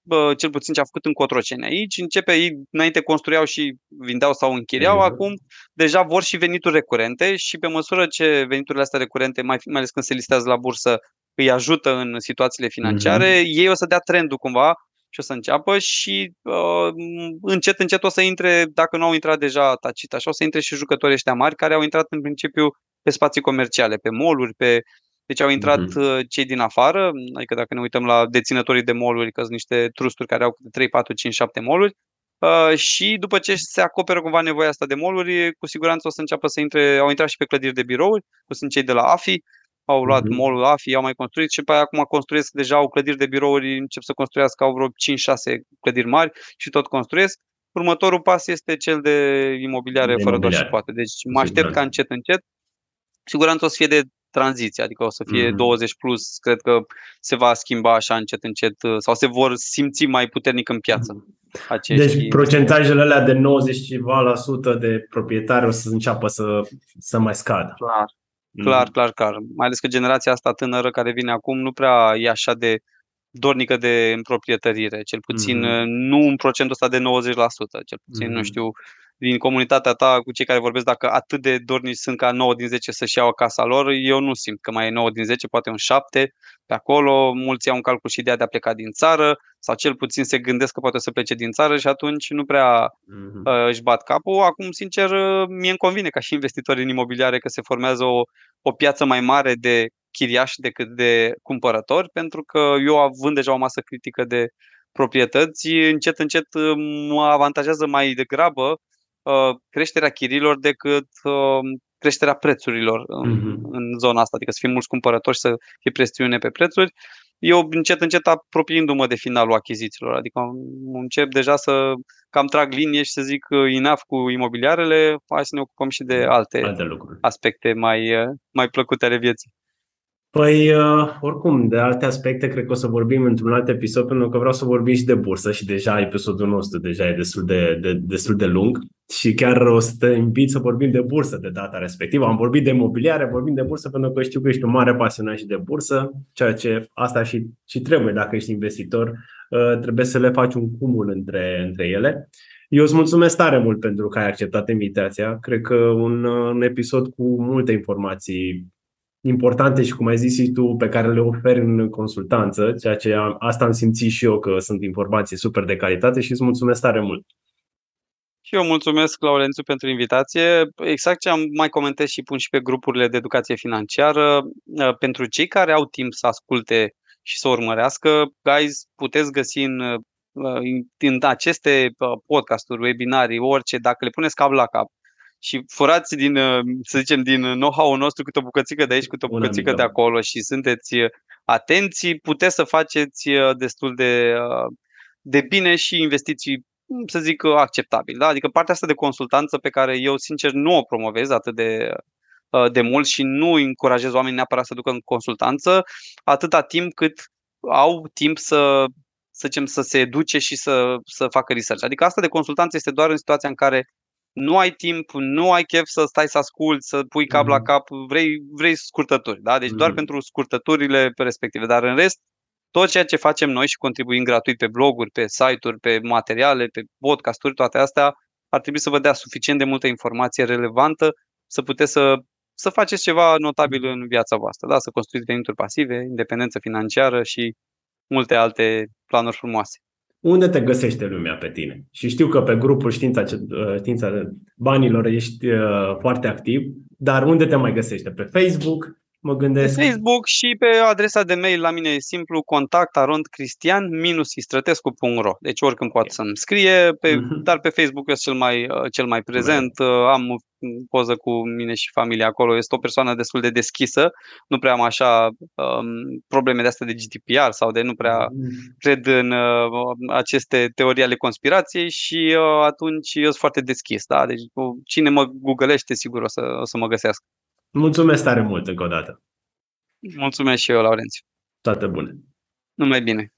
bă, cel puțin ce a făcut în Cotroceni aici, începe ei, înainte construiau și vindeau sau închiriau, Exact. acum deja vor și venituri recurente și pe măsură ce veniturile astea recurente, mai, mai ales când se listează la bursă, îi ajută în situațiile financiare, ei o să dea trendul cumva și o să înceapă și uh, încet, încet o să intre, dacă nu au intrat deja tacit, așa o să intre și jucătorii ăștia mari care au intrat în principiu pe spații comerciale, pe mall pe deci au intrat uh-huh. cei din afară, adică dacă ne uităm la deținătorii de mall că sunt niște trusturi care au 3, 4, 5, 7 mall Uh, și după ce se acoperă cumva nevoia asta de mall cu siguranță o să înceapă să intre, au intrat și pe clădiri de birouri, cu sunt cei de la AFI, au luat uh-huh. mall AFI, au mai construit și pe aia acum construiesc deja au clădiri de birouri, încep să construiască, au vreo 5-6 clădiri mari și tot construiesc. Următorul pas este cel de imobiliare de fără doar și poate. Deci mă aștept ca încet, încet. Siguranță o să fie de tranziție, adică o să fie mm-hmm. 20 plus, cred că se va schimba așa încet, încet sau se vor simți mai puternic în piață. Mhm. Acești deci procentajele alea de 90 ceva la sută de proprietari o să înceapă să, să mai scadă. Clar, clar, mm. clar, clar. Mai ales că generația asta tânără care vine acum nu prea e așa de dornică de împroprietărire, cel puțin mm-hmm. nu în procentul ăsta de 90%, cel puțin, mm-hmm. nu știu, din comunitatea ta cu cei care vorbesc dacă atât de dornici sunt ca 9 din 10 să-și iau casa lor, eu nu simt că mai e 9 din 10, poate un 7 pe acolo, mulți au un calcul și ideea de a pleca din țară sau cel puțin se gândesc că poate să plece din țară și atunci nu prea mm-hmm. uh, își bat capul. Acum, sincer, uh, mie îmi convine ca și investitori în imobiliare că se formează o, o piață mai mare de chiriași decât de cumpărători, pentru că eu având deja o masă critică de proprietăți, încet, încet uh, mă avantajează mai degrabă Uh, creșterea chirilor decât uh, creșterea prețurilor în, mm-hmm. în zona asta, adică să fie mulți cumpărători și să fie presiune pe prețuri. Eu încet, încet apropiindu-mă de finalul achizițiilor, adică încep deja să cam trag linie și să zic uh, enough cu imobiliarele, hai să ne ocupăm și de alte, alte lucruri. aspecte mai, mai plăcute ale vieții. Păi, uh, oricum, de alte aspecte cred că o să vorbim într-un alt episod, pentru că vreau să vorbim și de bursă și deja episodul nostru deja e destul de, de, destul de lung și chiar o să te invit să vorbim de bursă de data respectivă. Am vorbit de mobiliare, vorbim de bursă pentru că știu că ești un mare pasionat și de bursă, ceea ce asta și, și trebuie dacă ești investitor, uh, trebuie să le faci un cumul între, între ele. Eu îți mulțumesc tare mult pentru că ai acceptat invitația. Cred că un, un episod cu multe informații importante și, cum ai zis și tu, pe care le oferi în consultanță, ceea ce am, asta am simțit și eu că sunt informații super de calitate și îți mulțumesc tare mult. Și eu mulțumesc, Laurențiu, pentru invitație. Exact ce am mai comentat și pun și pe grupurile de educație financiară, uh, pentru cei care au timp să asculte și să urmărească, guys, puteți găsi în, uh, în aceste uh, podcasturi, webinarii, orice, dacă le puneți cap la cap, și furați din, uh, să zicem, din know-how-ul nostru câte o bucățică de aici, câte o bucățică de acolo și sunteți uh, atenți, puteți să faceți uh, destul de, de bine și investiții, să zic, acceptabil. Da? Adică partea asta de consultanță pe care eu, sincer, nu o promovez atât de, de mult și nu încurajez oamenii neapărat să ducă în consultanță, atâta timp cât au timp să să zicem, să se educe și să, să facă research. Adică asta de consultanță este doar în situația în care nu ai timp, nu ai chef să stai să asculți, să pui cap mm-hmm. la mhm. cap, vrei, vrei scurtături. Da? Deci mm-hmm. doar mhm. pentru scurtăturile respective. Dar în rest, tot ceea ce facem noi și contribuim gratuit pe bloguri, pe site-uri, pe materiale, pe podcasturi, toate astea, ar trebui să vă dea suficient de multă informație relevantă să puteți să, să faceți ceva notabil în viața voastră. Da? Să construiți venituri pasive, independență financiară și multe alte planuri frumoase unde te găsește lumea pe tine? Și știu că pe grupul Știința, Știința Banilor ești uh, foarte activ, dar unde te mai găsește? Pe Facebook? Mă gândesc. Pe Facebook și pe adresa de mail la mine e simplu contact arondcristian-istratescu.ro Deci oricând poate să-mi scrie, pe, uh-huh. dar pe Facebook este cel mai, uh, cel mai prezent. Uh, am poză cu mine și familia acolo. Este o persoană destul de deschisă. Nu prea am așa um, probleme de astea de GDPR sau de nu prea uh-huh. cred în uh, aceste teorii ale conspirației și uh, atunci eu sunt foarte deschis. Da? Deci cine mă googlește sigur o să, o să mă găsească. Mulțumesc tare mult încă o dată. Mulțumesc și eu, Laurențiu. Toate bune. Numai bine.